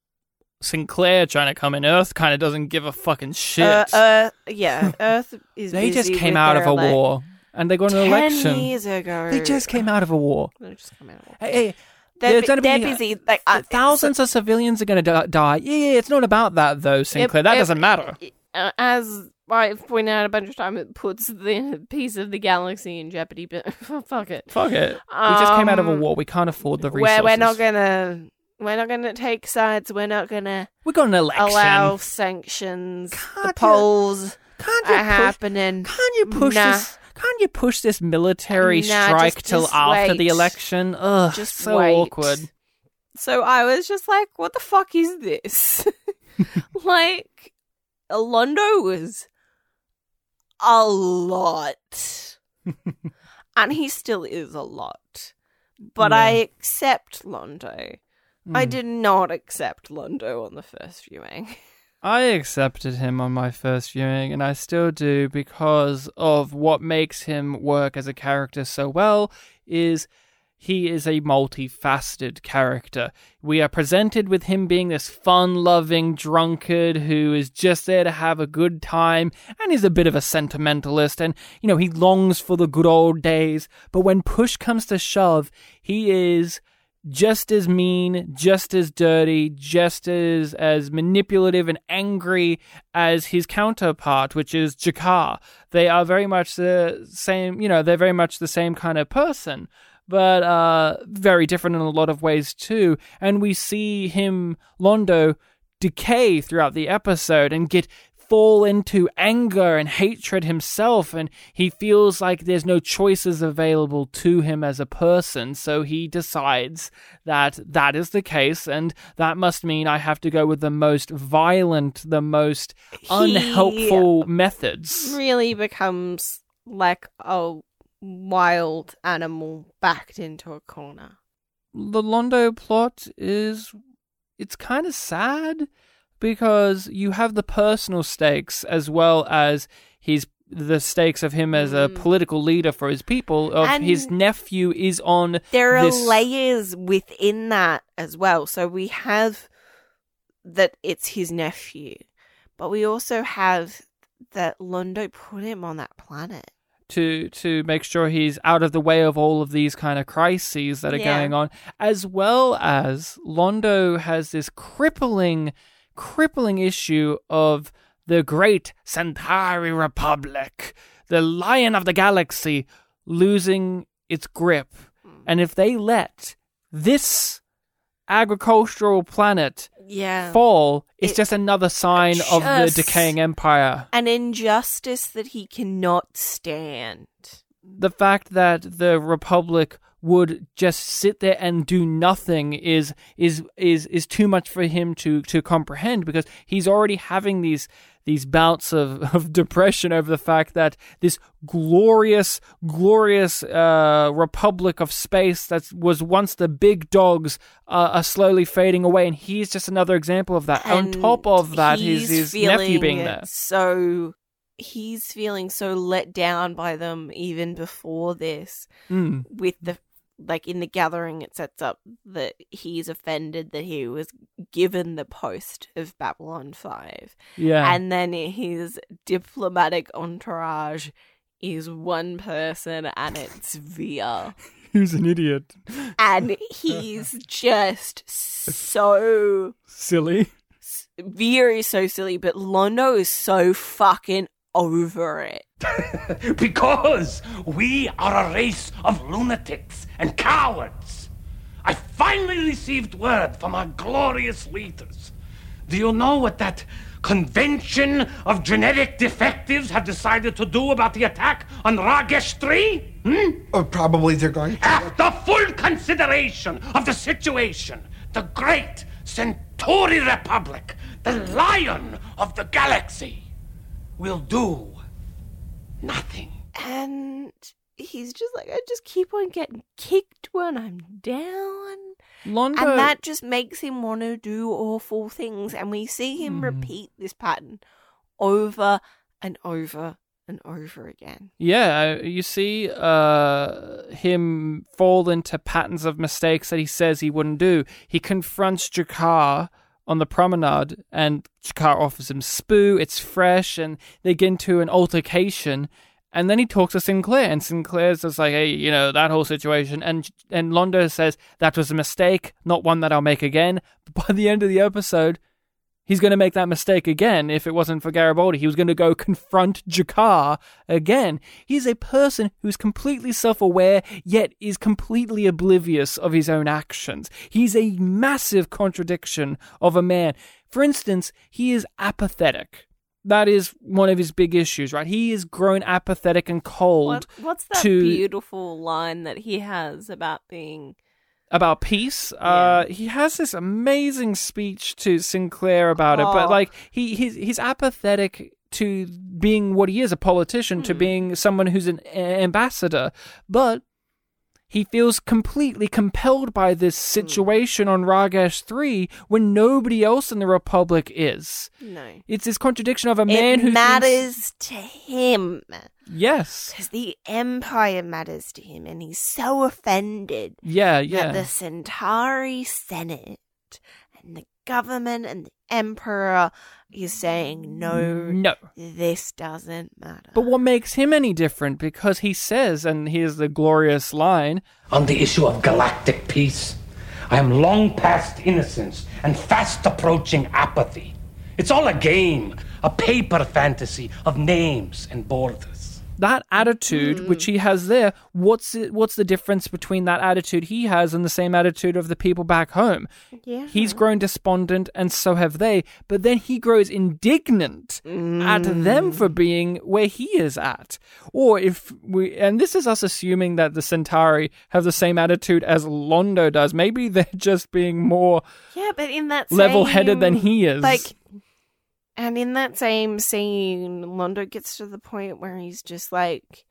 Sinclair trying to come in. Earth kind of doesn't give a fucking shit. Uh, uh, yeah, Earth is. they just came out of a war and they got an Ten election. years ago. They just came out of a war. They just came out of a war. Hey, hey, They're, there's bu- gonna they're be, uh, busy. Like uh, Thousands of civilians are going to die. Yeah, yeah, it's not about that though, Sinclair. that it- doesn't matter. uh, as I've pointed out a bunch of times, it puts the piece of the galaxy in jeopardy. But fuck it. Fuck it. we just came out of a Um, war. We can't afford the resources. Where we're not gonna, we're not gonna take sides. We're not gonna We got an election. allow sanctions. the polls can't you are push- happening. Can't you push Nah. this? Can't you push this military Nah, strike just- till just after the election? Ugh, Just so wait. awkward. So I was just like, what the fuck is this? like, Londo was a lot. and he still is a lot. But I accept Londo. I Mm. did not accept Londo on the first viewing. I accepted him on my first viewing, and I still do because of what makes him work as a character so well is he is a multifaceted character. We are presented with him being this fun-loving drunkard who is just there to have a good time, and is a bit of a sentimentalist, and you know he longs for the good old days. But when push comes to shove, he is just as mean, just as dirty, just as as manipulative and angry as his counterpart, which is G'Kar. They are very much the same, you know, they're very much the same kind of person, but uh very different in a lot of ways too. And we see him Londo decay throughout the episode and get fall into anger and hatred himself and he feels like there's no choices available to him as a person so he decides that that is the case and that must mean I have to go with the most violent the most unhelpful methods Really becomes like a wild animal backed into a corner. the Londo plot is it's kind of sad because you have the personal stakes as well as his the stakes of him as a mm. political leader for his people of And his nephew is on There are this layers within that as well. So we have that it's his nephew, but we also have that Londo put him on that planet. To to make sure he's out of the way of all of these kind of crises that are Yeah. going on as well as Londo has this crippling crippling issue of the great Centauri Republic the lion of the galaxy losing its grip hmm. and if they let this agricultural planet Yeah. fall is It- just another sign of the decaying empire An injustice that he cannot stand. the fact that the republic would just sit there and do nothing is is is is too much for him to to comprehend because he's already having these these bouts of, of depression over the fact that this glorious glorious uh, republic of space that was once the big dogs uh, are slowly fading away and he's just another example of that on top of that his, his nephew being there So he's feeling so let down by them even before this. Mm. With the like in the gathering, it sets up that he's offended that he was given the post of Babylon Five. Yeah. and then his diplomatic entourage is one person, and it's Vir. he's an idiot and he's just so silly Vir is so silly, but Londo is so fucking over it. because we are a race of lunatics and cowards. I finally received word from our glorious leaders. Do you know what that convention of genetic defectives have decided to do about the attack on Ragesh 3? Hmm? Oh, probably they're going to. After full consideration of the situation, the great Centauri Republic, the lion of the galaxy, will do nothing. And he's just like, I just keep on getting kicked when I'm down. Londo And that just makes him want to do awful things. And we see him Hmm. repeat this pattern over and over and over again. Yeah, uh, you see uh, him fall into patterns of mistakes that he says he wouldn't do. He confronts G'Kar on the promenade, and G'Kar offers him spoo. It's fresh, and they get into an altercation. And then he talks to Sinclair, and Sinclair's just like, "Hey, you know that whole situation." And and Londo says that was a mistake, not one that I'll make again. But by the end of the episode, he's going to make that mistake again if it wasn't for Garibaldi. He was going to go confront G'Kar again. He's a person who's completely self aware, yet is completely oblivious of his own actions. He's a massive contradiction of a man. For instance, he is apathetic. That is one of his big issues, right? He is grown apathetic and cold What, what's that to beautiful line that he has about being about peace. Uh, he has this amazing speech to Sinclair about it, but Oh. like he he's, he's apathetic to being what he is, a politician, Hmm. to being someone who's an ambassador, but. He feels completely compelled by this Hmm. situation on Ragesh 3 when nobody else in the Republic is. No. It's this contradiction of a man who matters to him. Yes. Because the Empire matters to him, and he's so offended Yeah, yeah. that the Centauri Senate and the government and the Emperor is saying, no, No. this doesn't matter. But what makes him any different? Because he says, and here's the glorious line On the issue of galactic peace, I am long past innocence and fast approaching apathy. It's all a game, a paper fantasy of names and borders. That attitude Mm. which he has there, what's it, what's the difference between that attitude he has and the same attitude of the people back home? Yeah. He's grown despondent, and so have they. But then he grows indignant at them for being where he is at. Or if we, and this is us assuming that the Centauri have the same attitude as Londo does. Maybe they're just being more Yeah, but in that level-headed than he is. Like, and in that same scene, Londo gets to the point where he's just like,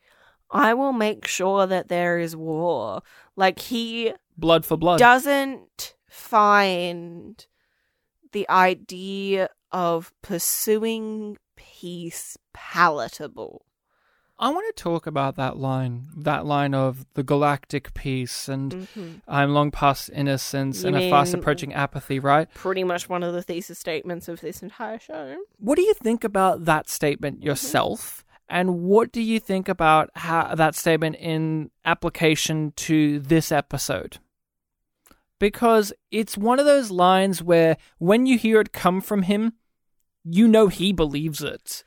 "I will make sure that there is war." Like he blood for blood. doesn't find the idea of pursuing peace palatable. I want to talk about that line, that line of the galactic peace, and Mhm. I'm long past innocence You and a fast approaching apathy, right? Pretty much one of the thesis statements of this entire show. What do you think about that statement yourself? And what do you think about how, that statement in application to this episode? Because it's one of those lines where when you hear it come from him, you know he believes it.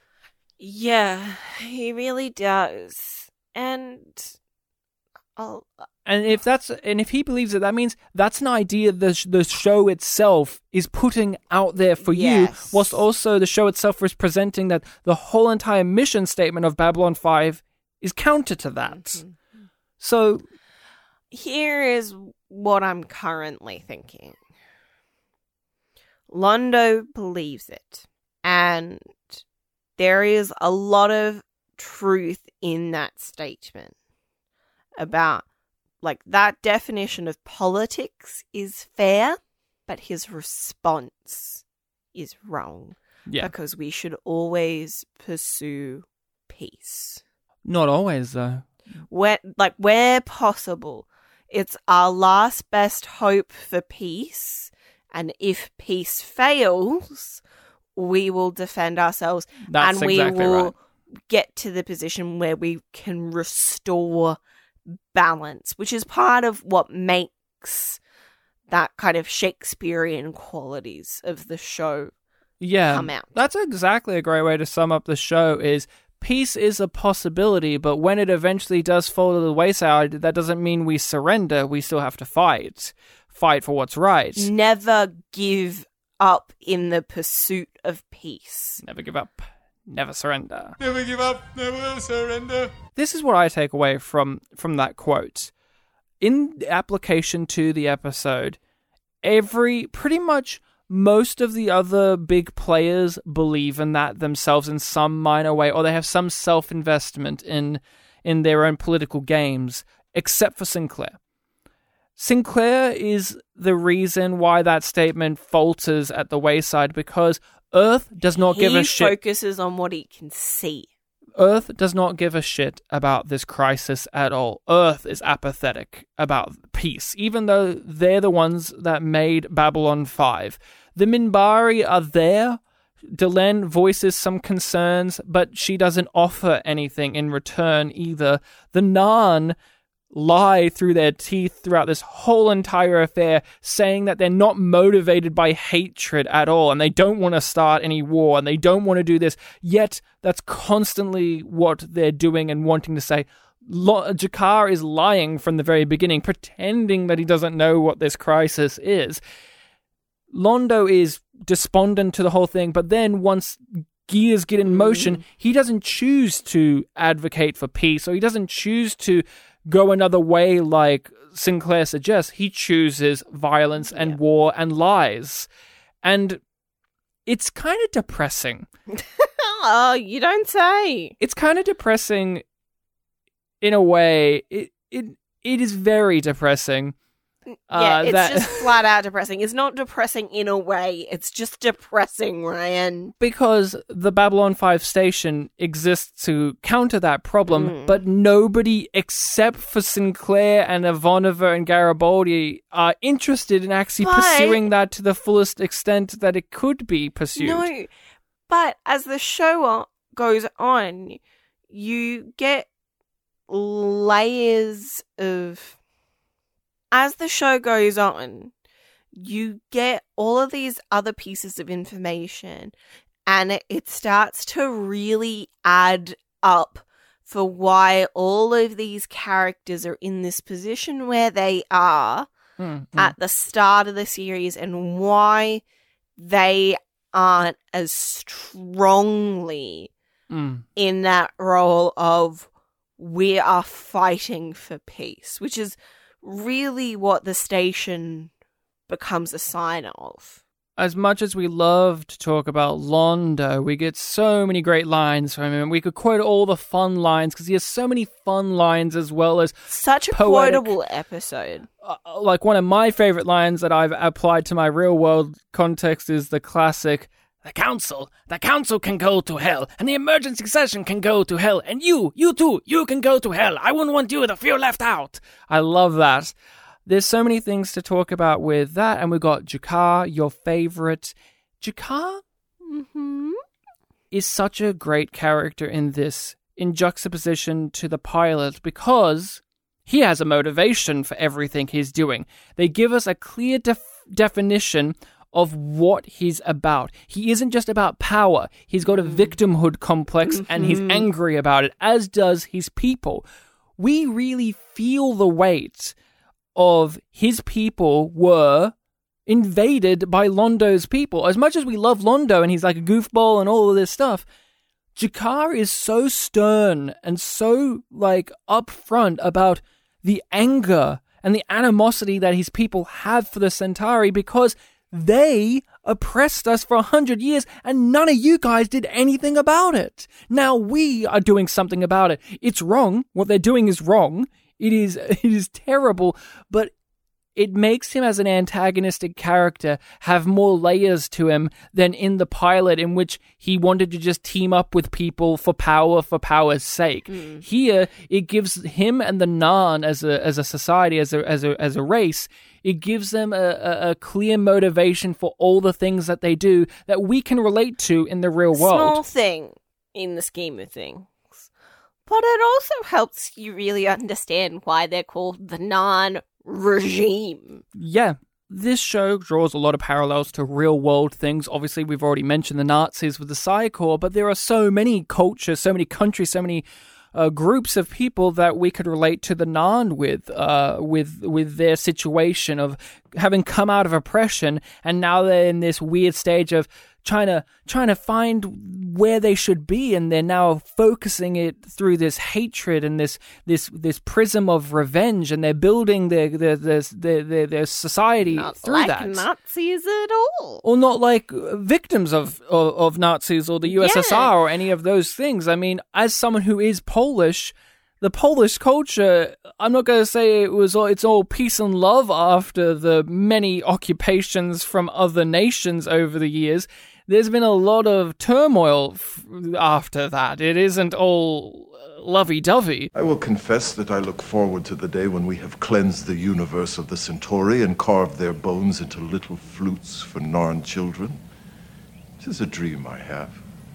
Yeah, he really does. And I'll, And if that's and if he believes it, that means that's an idea the sh- the show itself is putting out there for you, Yes. whilst also the show itself is presenting that the whole entire mission statement of Babylon Five is counter to that. Mm-hmm. So here is what I'm currently thinking. Londo believes it, and there is a lot of truth in that statement about like that definition of politics is fair, but his response is wrong. Yeah. Because we should always pursue peace. not always though. where like where possible it's our last best hope for peace and if peace fails we will defend ourselves That's and we exactly will right. get to the position where we can restore balance which is part of what makes that kind of shakespearean qualities of the show Yeah, come out. that's exactly a great way to sum up the show. Is peace is a possibility, but when it eventually does fall to the wayside, that doesn't mean we surrender. We still have to fight, fight for what's right. never give up in the pursuit of peace Never give up. Never surrender. Never give up, never surrender. This is what I take away from from that quote. In application to the episode, every pretty much most of the other big players believe in that themselves in some minor way or they have some self-investment in in their own political games except for Sinclair. Sinclair is the reason why that statement falters at the wayside because Earth does not give a shit. focuses on what he can see Earth does not give a shit about this crisis at all. Earth is apathetic about peace, even though they're the ones that made Babylon 5. The Minbari are there. Delenn voices some concerns, but she doesn't offer anything in return either. The Narn lie through their teeth throughout this whole entire affair, saying that they're not motivated by hatred at all and they don't want to start any war and they don't want to do this. Yet, that's constantly what they're doing and wanting to say. G'Kar is lying from the very beginning, pretending that he doesn't know what this crisis is. Londo is despondent to the whole thing, but then once gears get in motion, mm-hmm. he doesn't choose to advocate for peace or he doesn't choose to go another way like Sinclair suggests. He chooses violence and war and lies. And it's kind of depressing. oh you don't say It's kind of depressing in a way. It it it is very depressing. Yeah Uh, it's that- just flat out depressing it's not depressing in a way it's just depressing ryan because the Babylon 5 station exists to counter that problem, Mm. but nobody except for Sinclair and Ivanova and Garibaldi are interested in actually But- pursuing that to the fullest extent that it could be pursued. no but as the show goes on you get layers of as the show goes on you get all of these other pieces of information and it, it starts to really add up for why all of these characters are in this position where they are Mm, mm. at the start of the series and why they aren't as strongly Mm. in that role of we are fighting for peace, which is really what the station becomes a sign of. as much as we love to talk about Londo, we get so many great lines from him. We could quote all the fun lines because he has so many fun lines as well as Such a poetic- quotable episode. uh, like one of my favorite lines that I've applied to my real world context is the classic the council the council can go to hell and the emergency session can go to hell and you you too you can go to hell. I wouldn't want you to feel left out. I love that. There's so many things to talk about with that and we've got G'Kar your favorite. G'Kar? Mm-hmm. is such a great character in this in juxtaposition to the pilot because he has a motivation for everything he's doing. They give us a clear def- definition of what he's about. He isn't just about power. He's got a victimhood complex and he's Mhm. angry about it as does his people. We really feel the weight of his people were invaded by Londo's people. As much as we love Londo and he's like a goofball and all of this stuff, G'Kar is so stern and so like upfront about the anger and the animosity that his people have for the Centauri because they oppressed us for a hundred years and none of you guys did anything about it. Now we are doing something about it. It's wrong. What they're doing is wrong. It is it is terrible, but it makes him as an antagonistic character have more layers to him than in the pilot in which he wanted to just team up with people for power for power's sake. Hmm. Here it gives him and the Narn as a as a society as a as a as a race it gives them a, a, a clear motivation for all the things that they do that we can relate to in the real world. Small thing in the scheme of things. But it also helps you really understand why they're called the Narn regime. Yeah. This show draws a lot of parallels to real world things. Obviously, we've already mentioned the Nazis with the Psi Corps, but there are so many cultures, so many countries, so many uh, groups of people that we could relate to the Narn with, uh, with with their situation of having come out of oppression and now they're in this weird stage of trying to trying to find where they should be and they're now focusing it through this hatred and this this this prism of revenge and they're building their their their their, their, society Not through like that Nazis at all. or not like uh, victims of, of of Nazis or the USSR Yeah. or any of those things. I mean, as someone who is Polish, the Polish culture, I'm not going to say it was all, it's all peace and love after the many occupations from other nations over the years. There's been a lot of turmoil f- after that. It isn't all lovey dovey. I will confess that I look forward to the day when we have cleansed the universe of the Centauri and carved their bones into little flutes for Narn children. Tis a dream I have.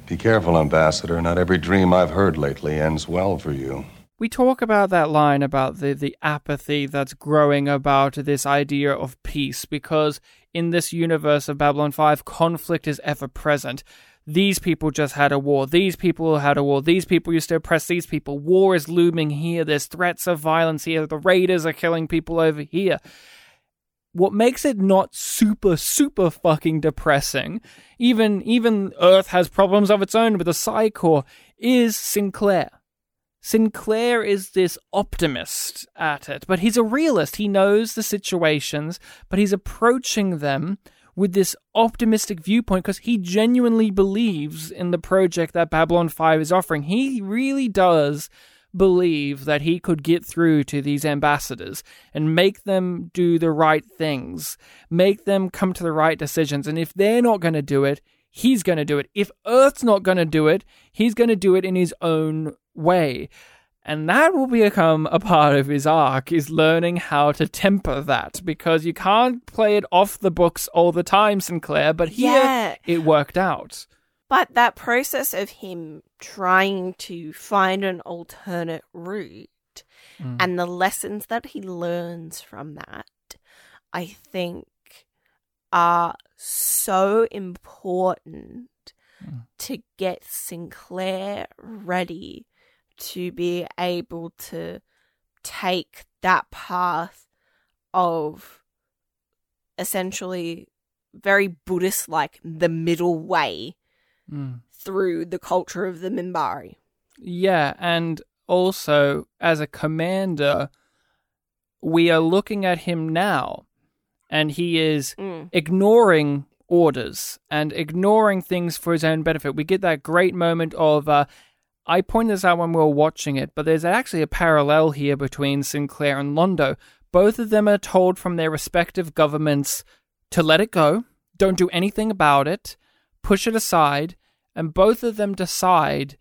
Be careful, Ambassador. Not every dream I've heard lately ends well for you. we talk about that line about the, the apathy that's growing about this idea of peace because in this universe of Babylon 5, conflict is ever present. These people just had a war. These people had a war. These people used to oppress these people. War is looming here. There's threats of violence here. The raiders are killing people over here. What makes it not super, super fucking depressing, even even Earth has problems of its own with the Psi is Sinclair. Sinclair is this optimist at it, but he's a realist. He knows the situations, but he's approaching them with this optimistic viewpoint because he genuinely believes in the project that Babylon 5 is offering. He really does believe that he could get through to these ambassadors and make them do the right things, make them come to the right decisions. And if they're not going to do it, he's going to do it. If Earth's not going to do it, he's going to do it in his own way. And that will become a part of his arc is learning how to temper that because you can't play it off the books all the time, Sinclair, but here Yeah. it worked out. But that process of him trying to find an alternate route Mm. and the lessons that he learns from that, I think, are so important Mm. to get Sinclair ready to be able to take that path of essentially very Buddhist like the middle way Mm. through the culture of the Minbari. Yeah, and also as a commander, we are looking at him now, and he is Mm. ignoring orders and ignoring things for his own benefit. We get that great moment of. Uh, I pointed this out when we were watching it, but there's actually a parallel here between Sinclair and Londo. Both of them are told from their respective governments to let it go, don't do anything about it, push it aside, and both of them decide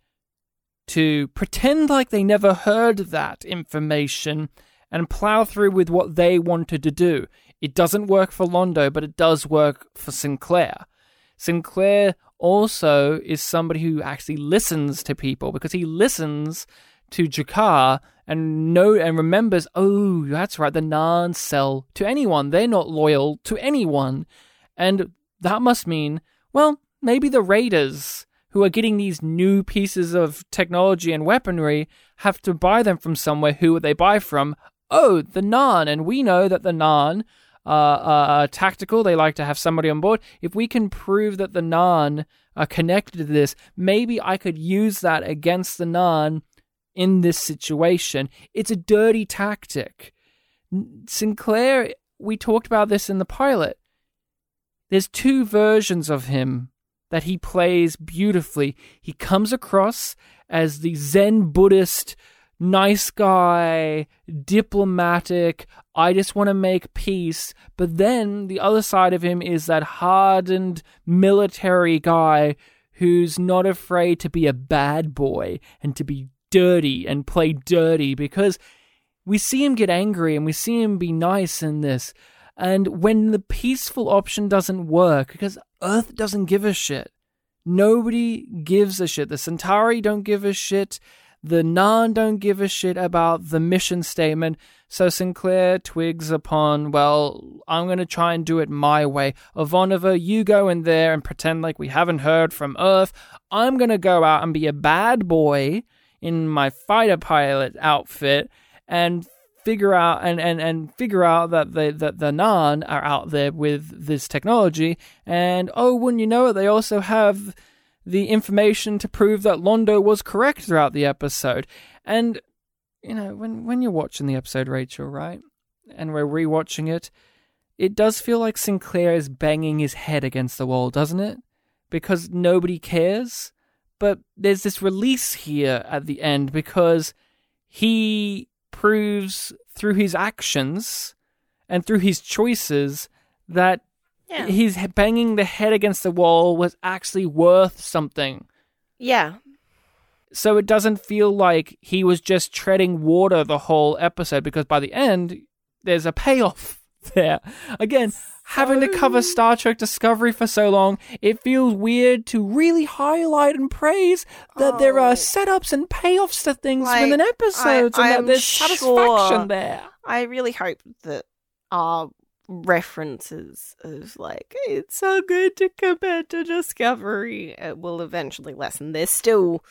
to pretend like they never heard that information and plow through with what they wanted to do. It doesn't work for Londo, but it does work for Sinclair. Sinclair also is somebody who actually listens to people because he listens to G'Kar and know and remembers, oh, that's right, the Narn sell to anyone. They're not loyal to anyone. And that must mean, well, maybe the Raiders who are getting these new pieces of technology and weaponry have to buy them from somewhere. Who would they buy from? Oh, the Narn. And we know that the Narn uh, are tactical. They like to have somebody on board. If we can prove that the Narn are uh, connected to this, maybe I could use that against the Narn in this situation. It's a dirty tactic. Sinclair, we talked about this in the pilot. There's two versions of him that he plays beautifully. He comes across as the Zen Buddhist, nice guy, diplomatic, I just want to make peace. But then the other side of him is that hardened military guy who's not afraid to be a bad boy and to be dirty and play dirty because we see him get angry and we see him be nice in this. And when the peaceful option doesn't work, because Earth doesn't give a shit, nobody gives a shit. The Centauri don't give a shit. The Narn don't give a shit about the mission statement. So Sinclair twigs upon, well, I'm going to try and do it my way. Ivanova, you go in there and pretend like we haven't heard from Earth. I'm going to go out and be a bad boy in my fighter pilot outfit and figure out and, and, and figure out that the that the Narn are out there with this technology and oh wouldn't you know it they also have the information to prove that Londo was correct throughout the episode. And you know when when you're watching the episode Rachel right and we're rewatching it it does feel like Sinclair is banging his head against the wall doesn't it? Because nobody cares. But there's this release here at the end because he proves through his actions and through his choices that Yeah. his banging the head against the wall was actually worth something. Yeah. So it doesn't feel like he was just treading water the whole episode because by the end, there's a payoff there. Again, having to cover Star Trek Discovery for so long, it feels weird to really highlight and praise that there are oh. setups and payoffs to things within episodes I- and I'm there's sure- satisfaction there. I really hope that our references of like it's so good to compare to Discovery it will eventually lessen. There still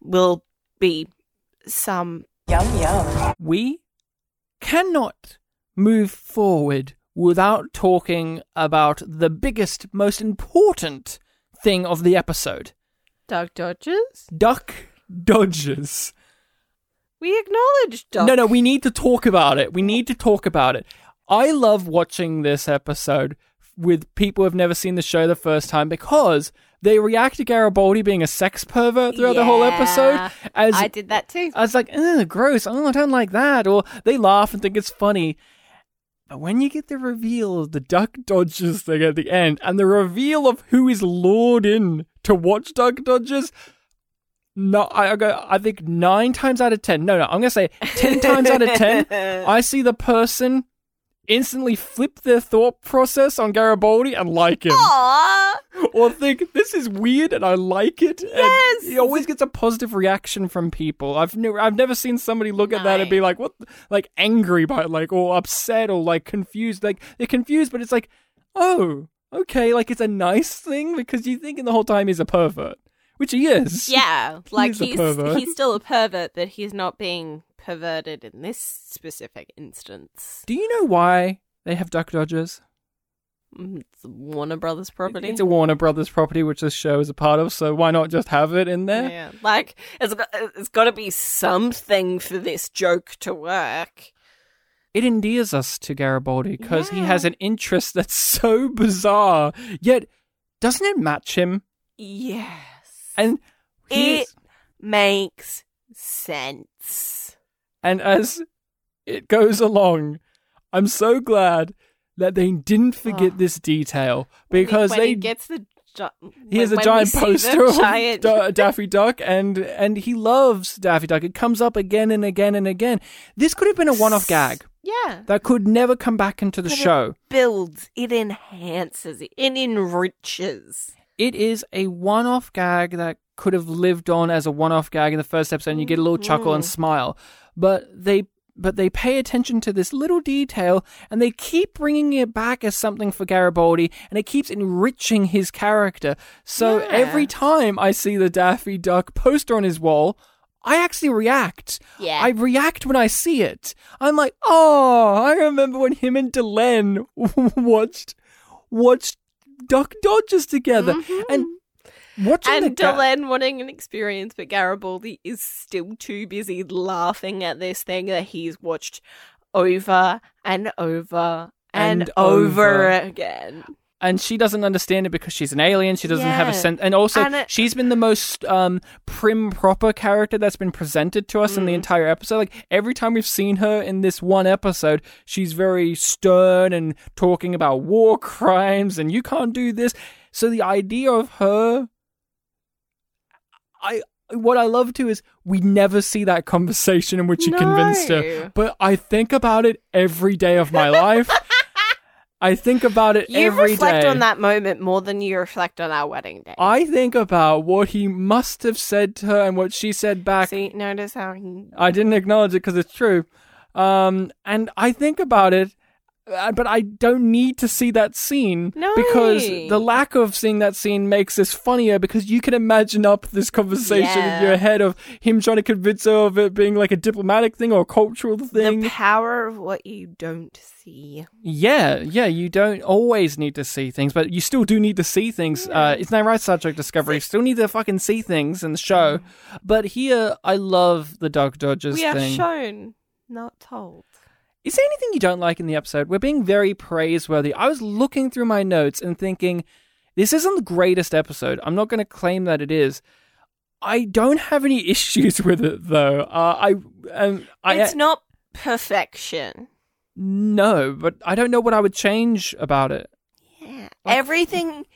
will be some Yum yum. we cannot move forward without talking about the biggest, most important thing of the episode Duck Dodgers. Duck Dodgers. We acknowledge Duck. No, no, we need to talk about it. We need to talk about it. I love watching this episode with people who've never seen the show the first time because they react to Garibaldi being a sex pervert throughout the whole episode. As I did that too. I was like, ugh, gross. Oh, I don't like that. Or they laugh and think it's funny. But when you get the reveal of the Duck Dodgers thing at the end and the reveal of who is lured in to watch Duck Dodgers, no, I, I go. I think nine times out of ten. No, no, I'm gonna say ten times out of ten. I see the person instantly flip their thought process on Garibaldi and like him, Aww. or think this is weird and I like it. Yes! and he always gets a positive reaction from people. I've never, I've never seen somebody look at that and be like, what, like angry by it, like or upset or like confused. Like they're confused, but it's like, oh, okay, like it's a nice thing because you're thinking the whole time he's a pervert. which he is. Yeah, like He's he's he's still a pervert, but he's not being perverted in this specific instance. Do you know why they have duck dodgers? Mm, It's Warner Brothers property. It's a Warner Brothers property, which this show is a part of, so why not just have it in there? Yeah, like it's got, it's got to be something for this joke to work. It endears us to Garibaldi because he has an interest that's so bizarre, yet doesn't it match him? Yes, And it is- makes sense. And as it goes along, I'm so glad that they didn't forget this detail because when he they gets the gi- he has a giant poster of giant- Da- Daffy Duck, and and he loves Daffy Duck. It comes up again and again and again. This could have been a one-off gag yeah, that could never come back into the But it show. builds, it enhances, it enriches. It is a one-off gag that could have lived on as a one-off gag in the first episode, and you get a little chuckle and Mhm. smile. But they but they pay attention to this little detail, and they keep bringing it back as something for Garibaldi, and it keeps enriching his character. So Yeah. every time I see the Daffy Duck poster on his wall. I actually react. Yeah. I react when I see it. I'm like, oh, I remember when him and Delenn watched watched Duck Dodgers together, mm-hmm. and watching and ga- Delenn wanting an experience, but Garibaldi is still too busy laughing at this thing that he's watched over and over and, And over over. again. and she doesn't understand it because she's an alien. She doesn't have a sense, and also And it- she's been the most um, prim proper character that's been presented to us in the Mm. entire episode. Like every time we've seen her in this one episode, she's very stern and talking about war crimes, and you can't do this. So the idea of her, I. What I love too is we never see that conversation in which he convinced her, but I think about it every day of my life. I think about it every day. You every reflect day. on that moment more than you reflect on our wedding day. I think about what he must have said to her and what she said back. See, notice how he. I didn't acknowledge it because it's true. Um, and I think about it, but I don't need to see that scene No. because the lack of seeing that scene makes this funnier because you can imagine up this conversation Yeah. in your head of him trying to convince her of it being like a diplomatic thing or a cultural thing. The power of what you don't see. Yeah, yeah, you don't always need to see things, but you still do need to see things. Uh, isn't that right, Star Trek Discovery? You still need to fucking see things in the show. But here, I love the Duck Dodgers we are shown, not told. Is there anything you don't like in the episode? We're being very praiseworthy. I was looking through my notes and thinking, this isn't the greatest episode. I'm not going to claim that it is. I don't have any issues with it though. Uh, I um, I it's not perfection. no, but I don't know what I would change about it. Yeah. Everything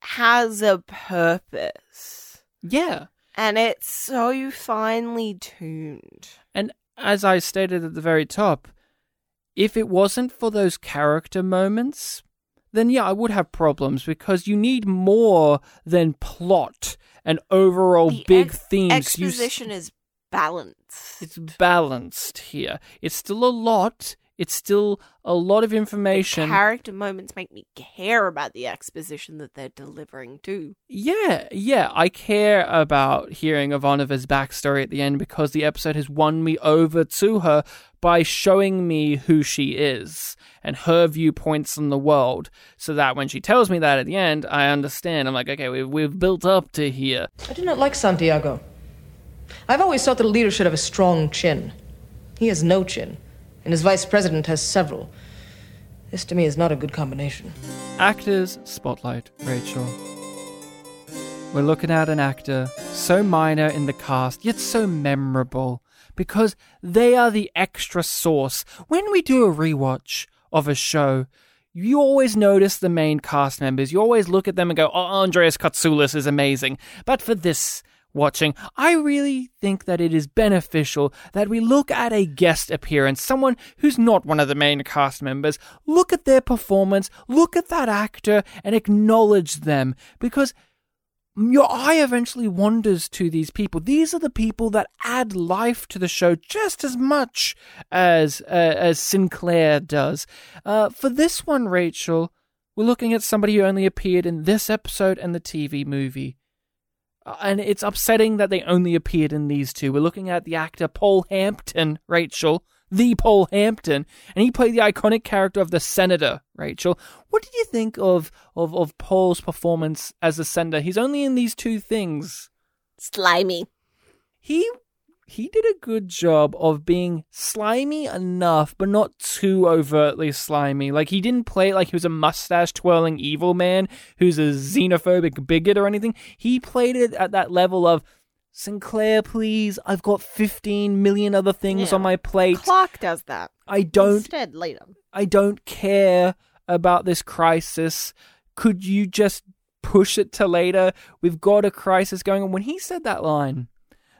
has a purpose. Yeah. And it's so finely tuned. And as I stated at the very top, if it wasn't for those character moments, then yeah, I would have problems because you need more than plot and overall The big ex- themes. You Exposition is balanced. it's balanced here. It's still a lot. It's still a lot of information. Character moments make me care about the exposition that they're delivering too. Yeah, yeah, I care about hearing Ivanova's backstory at the end because the episode has won me over to her by showing me who she is and her viewpoints on the world, so that when she tells me that at the end, I understand. I'm like, okay, we've, we've built up to here. I do not like Santiago. I've always thought that a leader should have a strong chin. He has no chin, and his vice president has several. This to me is not a good combination. Actors Spotlight, Rachel. We're looking at an actor so minor in the cast, yet so memorable, because they are the extra sauce. When we do a rewatch of a show, you always notice the main cast members. You always look at them and go, oh, Andreas Katsulas is amazing. But for this watching, I really think that it is beneficial that we look at a guest appearance, someone who's not one of the main cast members, look at their performance, look at that actor, and acknowledge them because your eye eventually wanders to these people. These are the people that add life to the show just as much as uh, as Sinclair does. Uh, for this one, Rachel, we're looking at somebody who only appeared in this episode and the TV movie. And it's upsetting that they only appeared in these two. We're looking at the actor Paul Hampton, Rachel, the Paul Hampton, and he played the iconic character of the Senator, Rachel. What did you think of of, of Paul's performance as the Senator? He's only in these two things. Slimy. He he did a good job of being slimy enough, but not too overtly slimy. Like he didn't play it like he was a mustache twirling evil man who's a xenophobic bigot or anything. He played it at that level of Sinclair, please. I've got fifteen million other things Yeah. on my plate. Clark does that. I don't Instead, later. I don't care about this crisis. Could you just push it to later? We've got a crisis going on. When he said that line,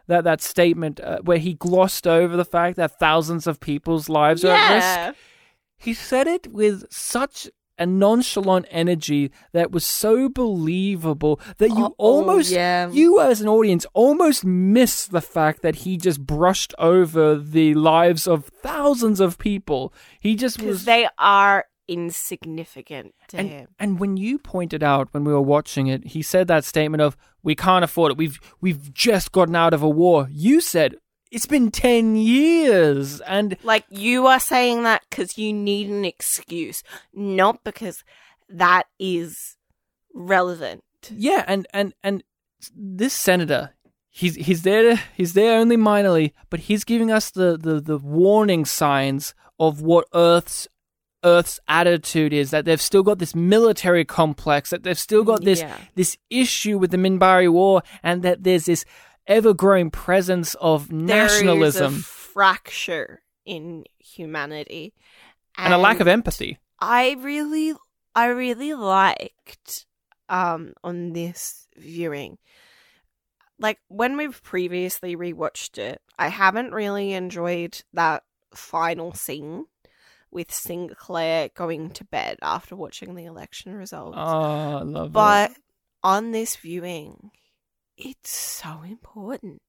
that that statement uh, where he glossed over the fact that thousands of people's lives are at Yeah. risk, he said it with such a nonchalant energy that was so believable that you Oh, almost yeah. you as an audience almost miss the fact that he just brushed over the lives of thousands of people. He just Because was they are insignificant to and, him. and when you pointed out when we were watching it, he said that statement of "We can't afford it. We've we've just gotten out of a war." You said it's been ten years, and Like, you are saying that because you need an excuse, not because that is relevant. yeah, and and and this senator, he's he's there he's there only minorly, but he's giving us the the the warning signs of what Earth's Earth's attitude is that they've still got this military complex, that they've still got this Yeah. this issue with the Minbari War, and that there's this ever growing presence of nationalism There is a fracture in humanity. and a lack of empathy. I really, I really liked um on this viewing. Like when we've previously rewatched it, I haven't really enjoyed that final scene with Sinclair going to bed after watching the election results. Oh, I love but it. on this viewing, it's so important.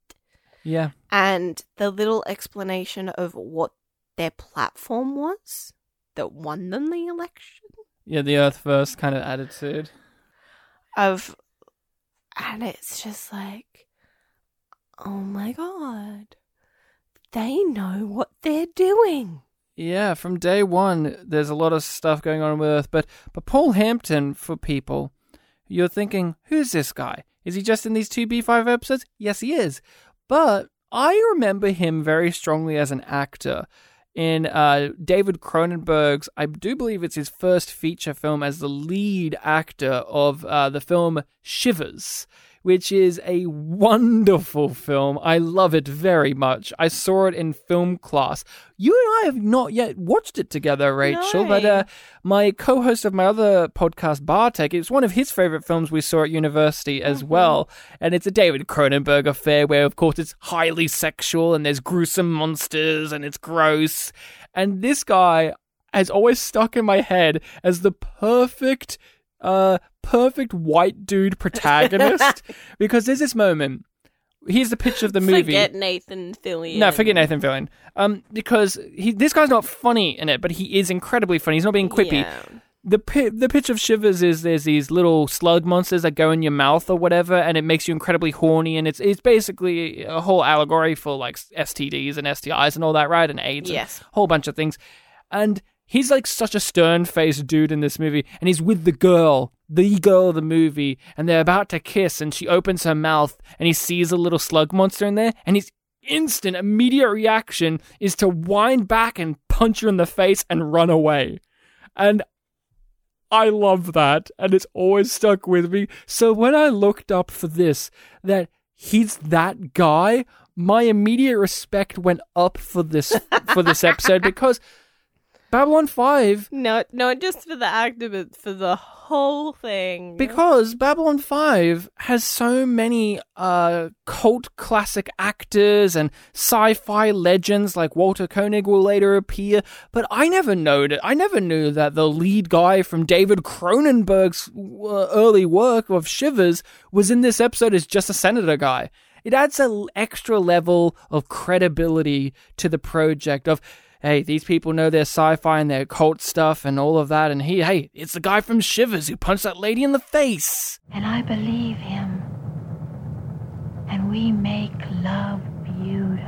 Yeah, And the little explanation of what their platform was that won them the election yeah, the Earth first kind of attitude. of and it's just like oh my god they know what they're doing Yeah, from day one, there's a lot of stuff going on with Earth, but but Paul Hampton, for people, you're thinking, who's this guy? Is he just in these two B5 episodes? Yes, he is. But I remember him very strongly as an actor in uh, David Cronenberg's, I do believe it's his first feature film as the lead actor of uh, the film Shivers, which is a wonderful film. I love it very much. I saw it in film class. You and I have not yet watched it together, Rachel, but uh, my co-host of my other podcast, Bartek, it's one of his favorite films we saw at university as well, and it's a David Cronenberg affair where, of course, it's highly sexual and there's gruesome monsters and it's gross. And this guy has always stuck in my head as the perfect, uh, perfect white dude protagonist because there's this moment. Here's the pitch of the movie. forget nathan fillion No, forget Nathan Fillion. Um, because he this guy's not funny in it, but he is incredibly funny. He's not being quippy. Yeah. The pi- the pitch of Shivers is there's these little slug monsters that go in your mouth or whatever, and it makes you incredibly horny. And it's it's basically a whole allegory for like STDs and STIs and all that, right? And AIDS, Yes. and a whole bunch of things. And he's like such a stern faced dude in this movie, and he's with the girl, the girl of the movie, and they're about to kiss, and she opens her mouth, and he sees a little slug monster in there, and his instant, immediate reaction is to wind back and punch her in the face and run away. And I love that, and it's always stuck with me. So when I looked up for this, that he's that guy, my immediate respect went up for this for this episode because Babylon Five no not just for the actor but for the whole thing because Babylon 5 has so many uh, cult classic actors and sci-fi legends like Walter Koenig will later appear, but I never noted I never knew that the lead guy from David Cronenberg's uh, early work of Shivers was in this episode as just a senator guy. It adds an extra level of credibility to the project of hey, these people know their sci-fi and their cult stuff and all of that, and he, hey, it's the guy from Shivers who punched that lady in the face. And I believe him. and we make love beautifully.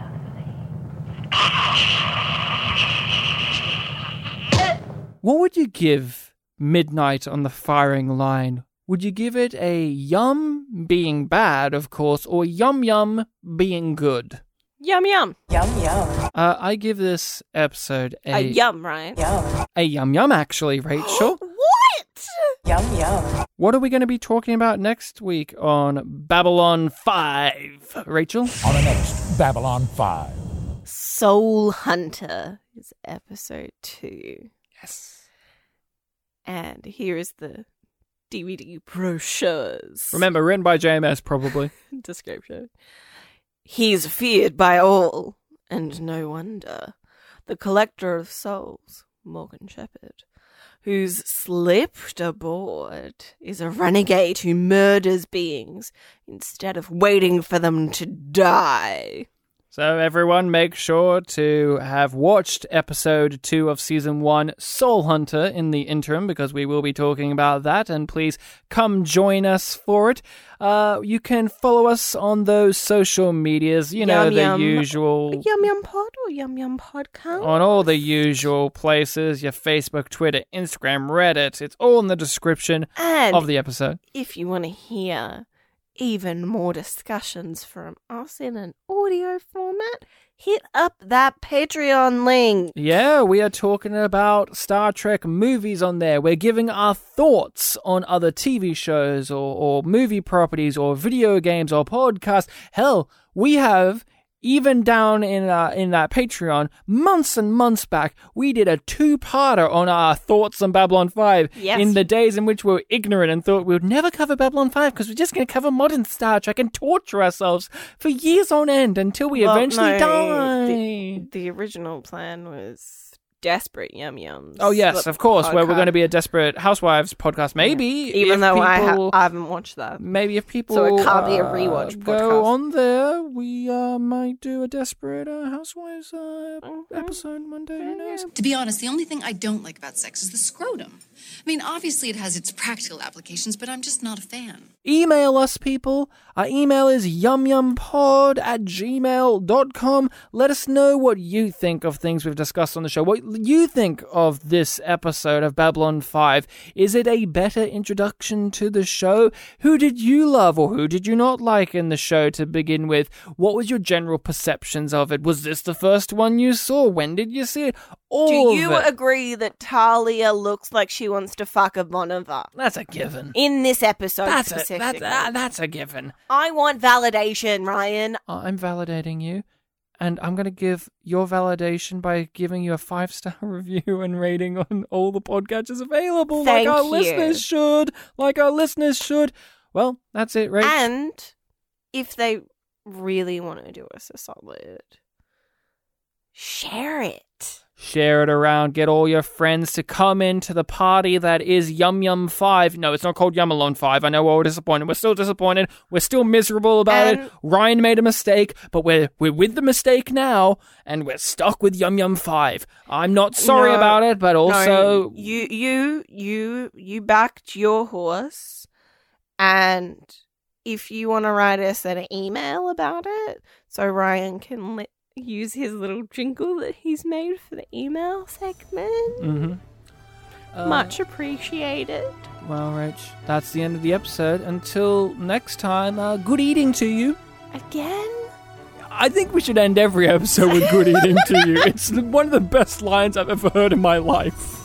What would you give Midnight on the Firing Line? Would you give it a yum being bad, of course, or yum yum being good? Yum yum. Yum yum. Uh, I give this episode a, A yum, right? Yum. a yum yum, actually, Rachel. What? Yum yum. what are we going to be talking about next week on Babylon 5? Rachel? On the next Babylon 5. Soul Hunter is episode two. Yes. And here is the DVD brochures. Remember, written by JMS, probably. description. He's feared by all, and no wonder. The collector of souls, Morgan Sheppard, who's slipped aboard, is a renegade who murders beings instead of waiting for them to die. So, everyone, make sure to have watched episode two of season one, Soul Hunter, in the interim, because we will be talking about that. And please come join us for it. Uh, you can follow us on those social medias, you know, Yum the Yum- usual. Yum Yum Pod or Yum Yum Podcast? On all the usual places, your Facebook, Twitter, Instagram, Reddit. It's all in the description And of the episode. if you want to hear even more discussions from us in an audio format, hit up that Patreon link. Yeah, we are talking about Star Trek movies on there. We're giving our thoughts on other TV shows or, or movie properties or video games or podcasts. Hell, we have even down in uh, in that Patreon months and months back, we did a two-parter on our thoughts on Babylon 5 Yes. in the days in which we were ignorant and thought we would never cover Babylon 5 because we're just going to cover modern Star Trek and torture ourselves for years on end until we Well, eventually no, die. The, the original plan was desperate yum yums. Oh yes, of course. Where we're going to be a desperate housewives podcast, maybe. even if though I, ha- I haven't watched that. maybe if people So it can't be a uh, rewatch go podcast. on there, we uh, might do a desperate uh, housewives uh, Mm-hmm. episode one day. Who knows? To be honest, the only thing I don't like about sex is the scrotum. I mean, obviously it has its practical applications, but I'm just not a fan. Email us, people. Our email is yumyumpod at gmail.com. Let us know what you think of things we've discussed on the show. What you think of this episode of Babylon 5. Is it a better introduction to the show? Who did you love or who did you not like in the show to begin with? What was your general perceptions of it? Was this the first one you saw? When did you see it? All Do of you it. agree that Talia looks like she wants to fuck a Boniver? That's a given. In this episode That's a, specifically. that's, uh, that's a given. I want validation, Ryan. I'm validating you, and I'm going to give your validation by giving you a five star review and rating on all the podcatchers available, Thank like our you. listeners should. Like our listeners should. Well, that's it, right? And if they really want to do us a solid, share it. Share it around. Get all your friends to come into the party that is Yum Yum 5. No, it's not called Yum Alone 5. I know we're all disappointed. We're still disappointed. We're still miserable about And- it. Um, Ryan made a mistake, but we're we're with the mistake now, and we're stuck with Yum Yum 5. I'm not sorry No, about it, but also no, you you you you backed your horse, and if you want to write us an email about it, so Ryan can li- use his little jingle that he's made for the email segment. Mhm. Uh, Much appreciated. Well, Rach, that's the end of the episode. Until next time, uh, good eating to you. Again? I think we should end every episode with good eating to you. It's one of the best lines I've ever heard in my life.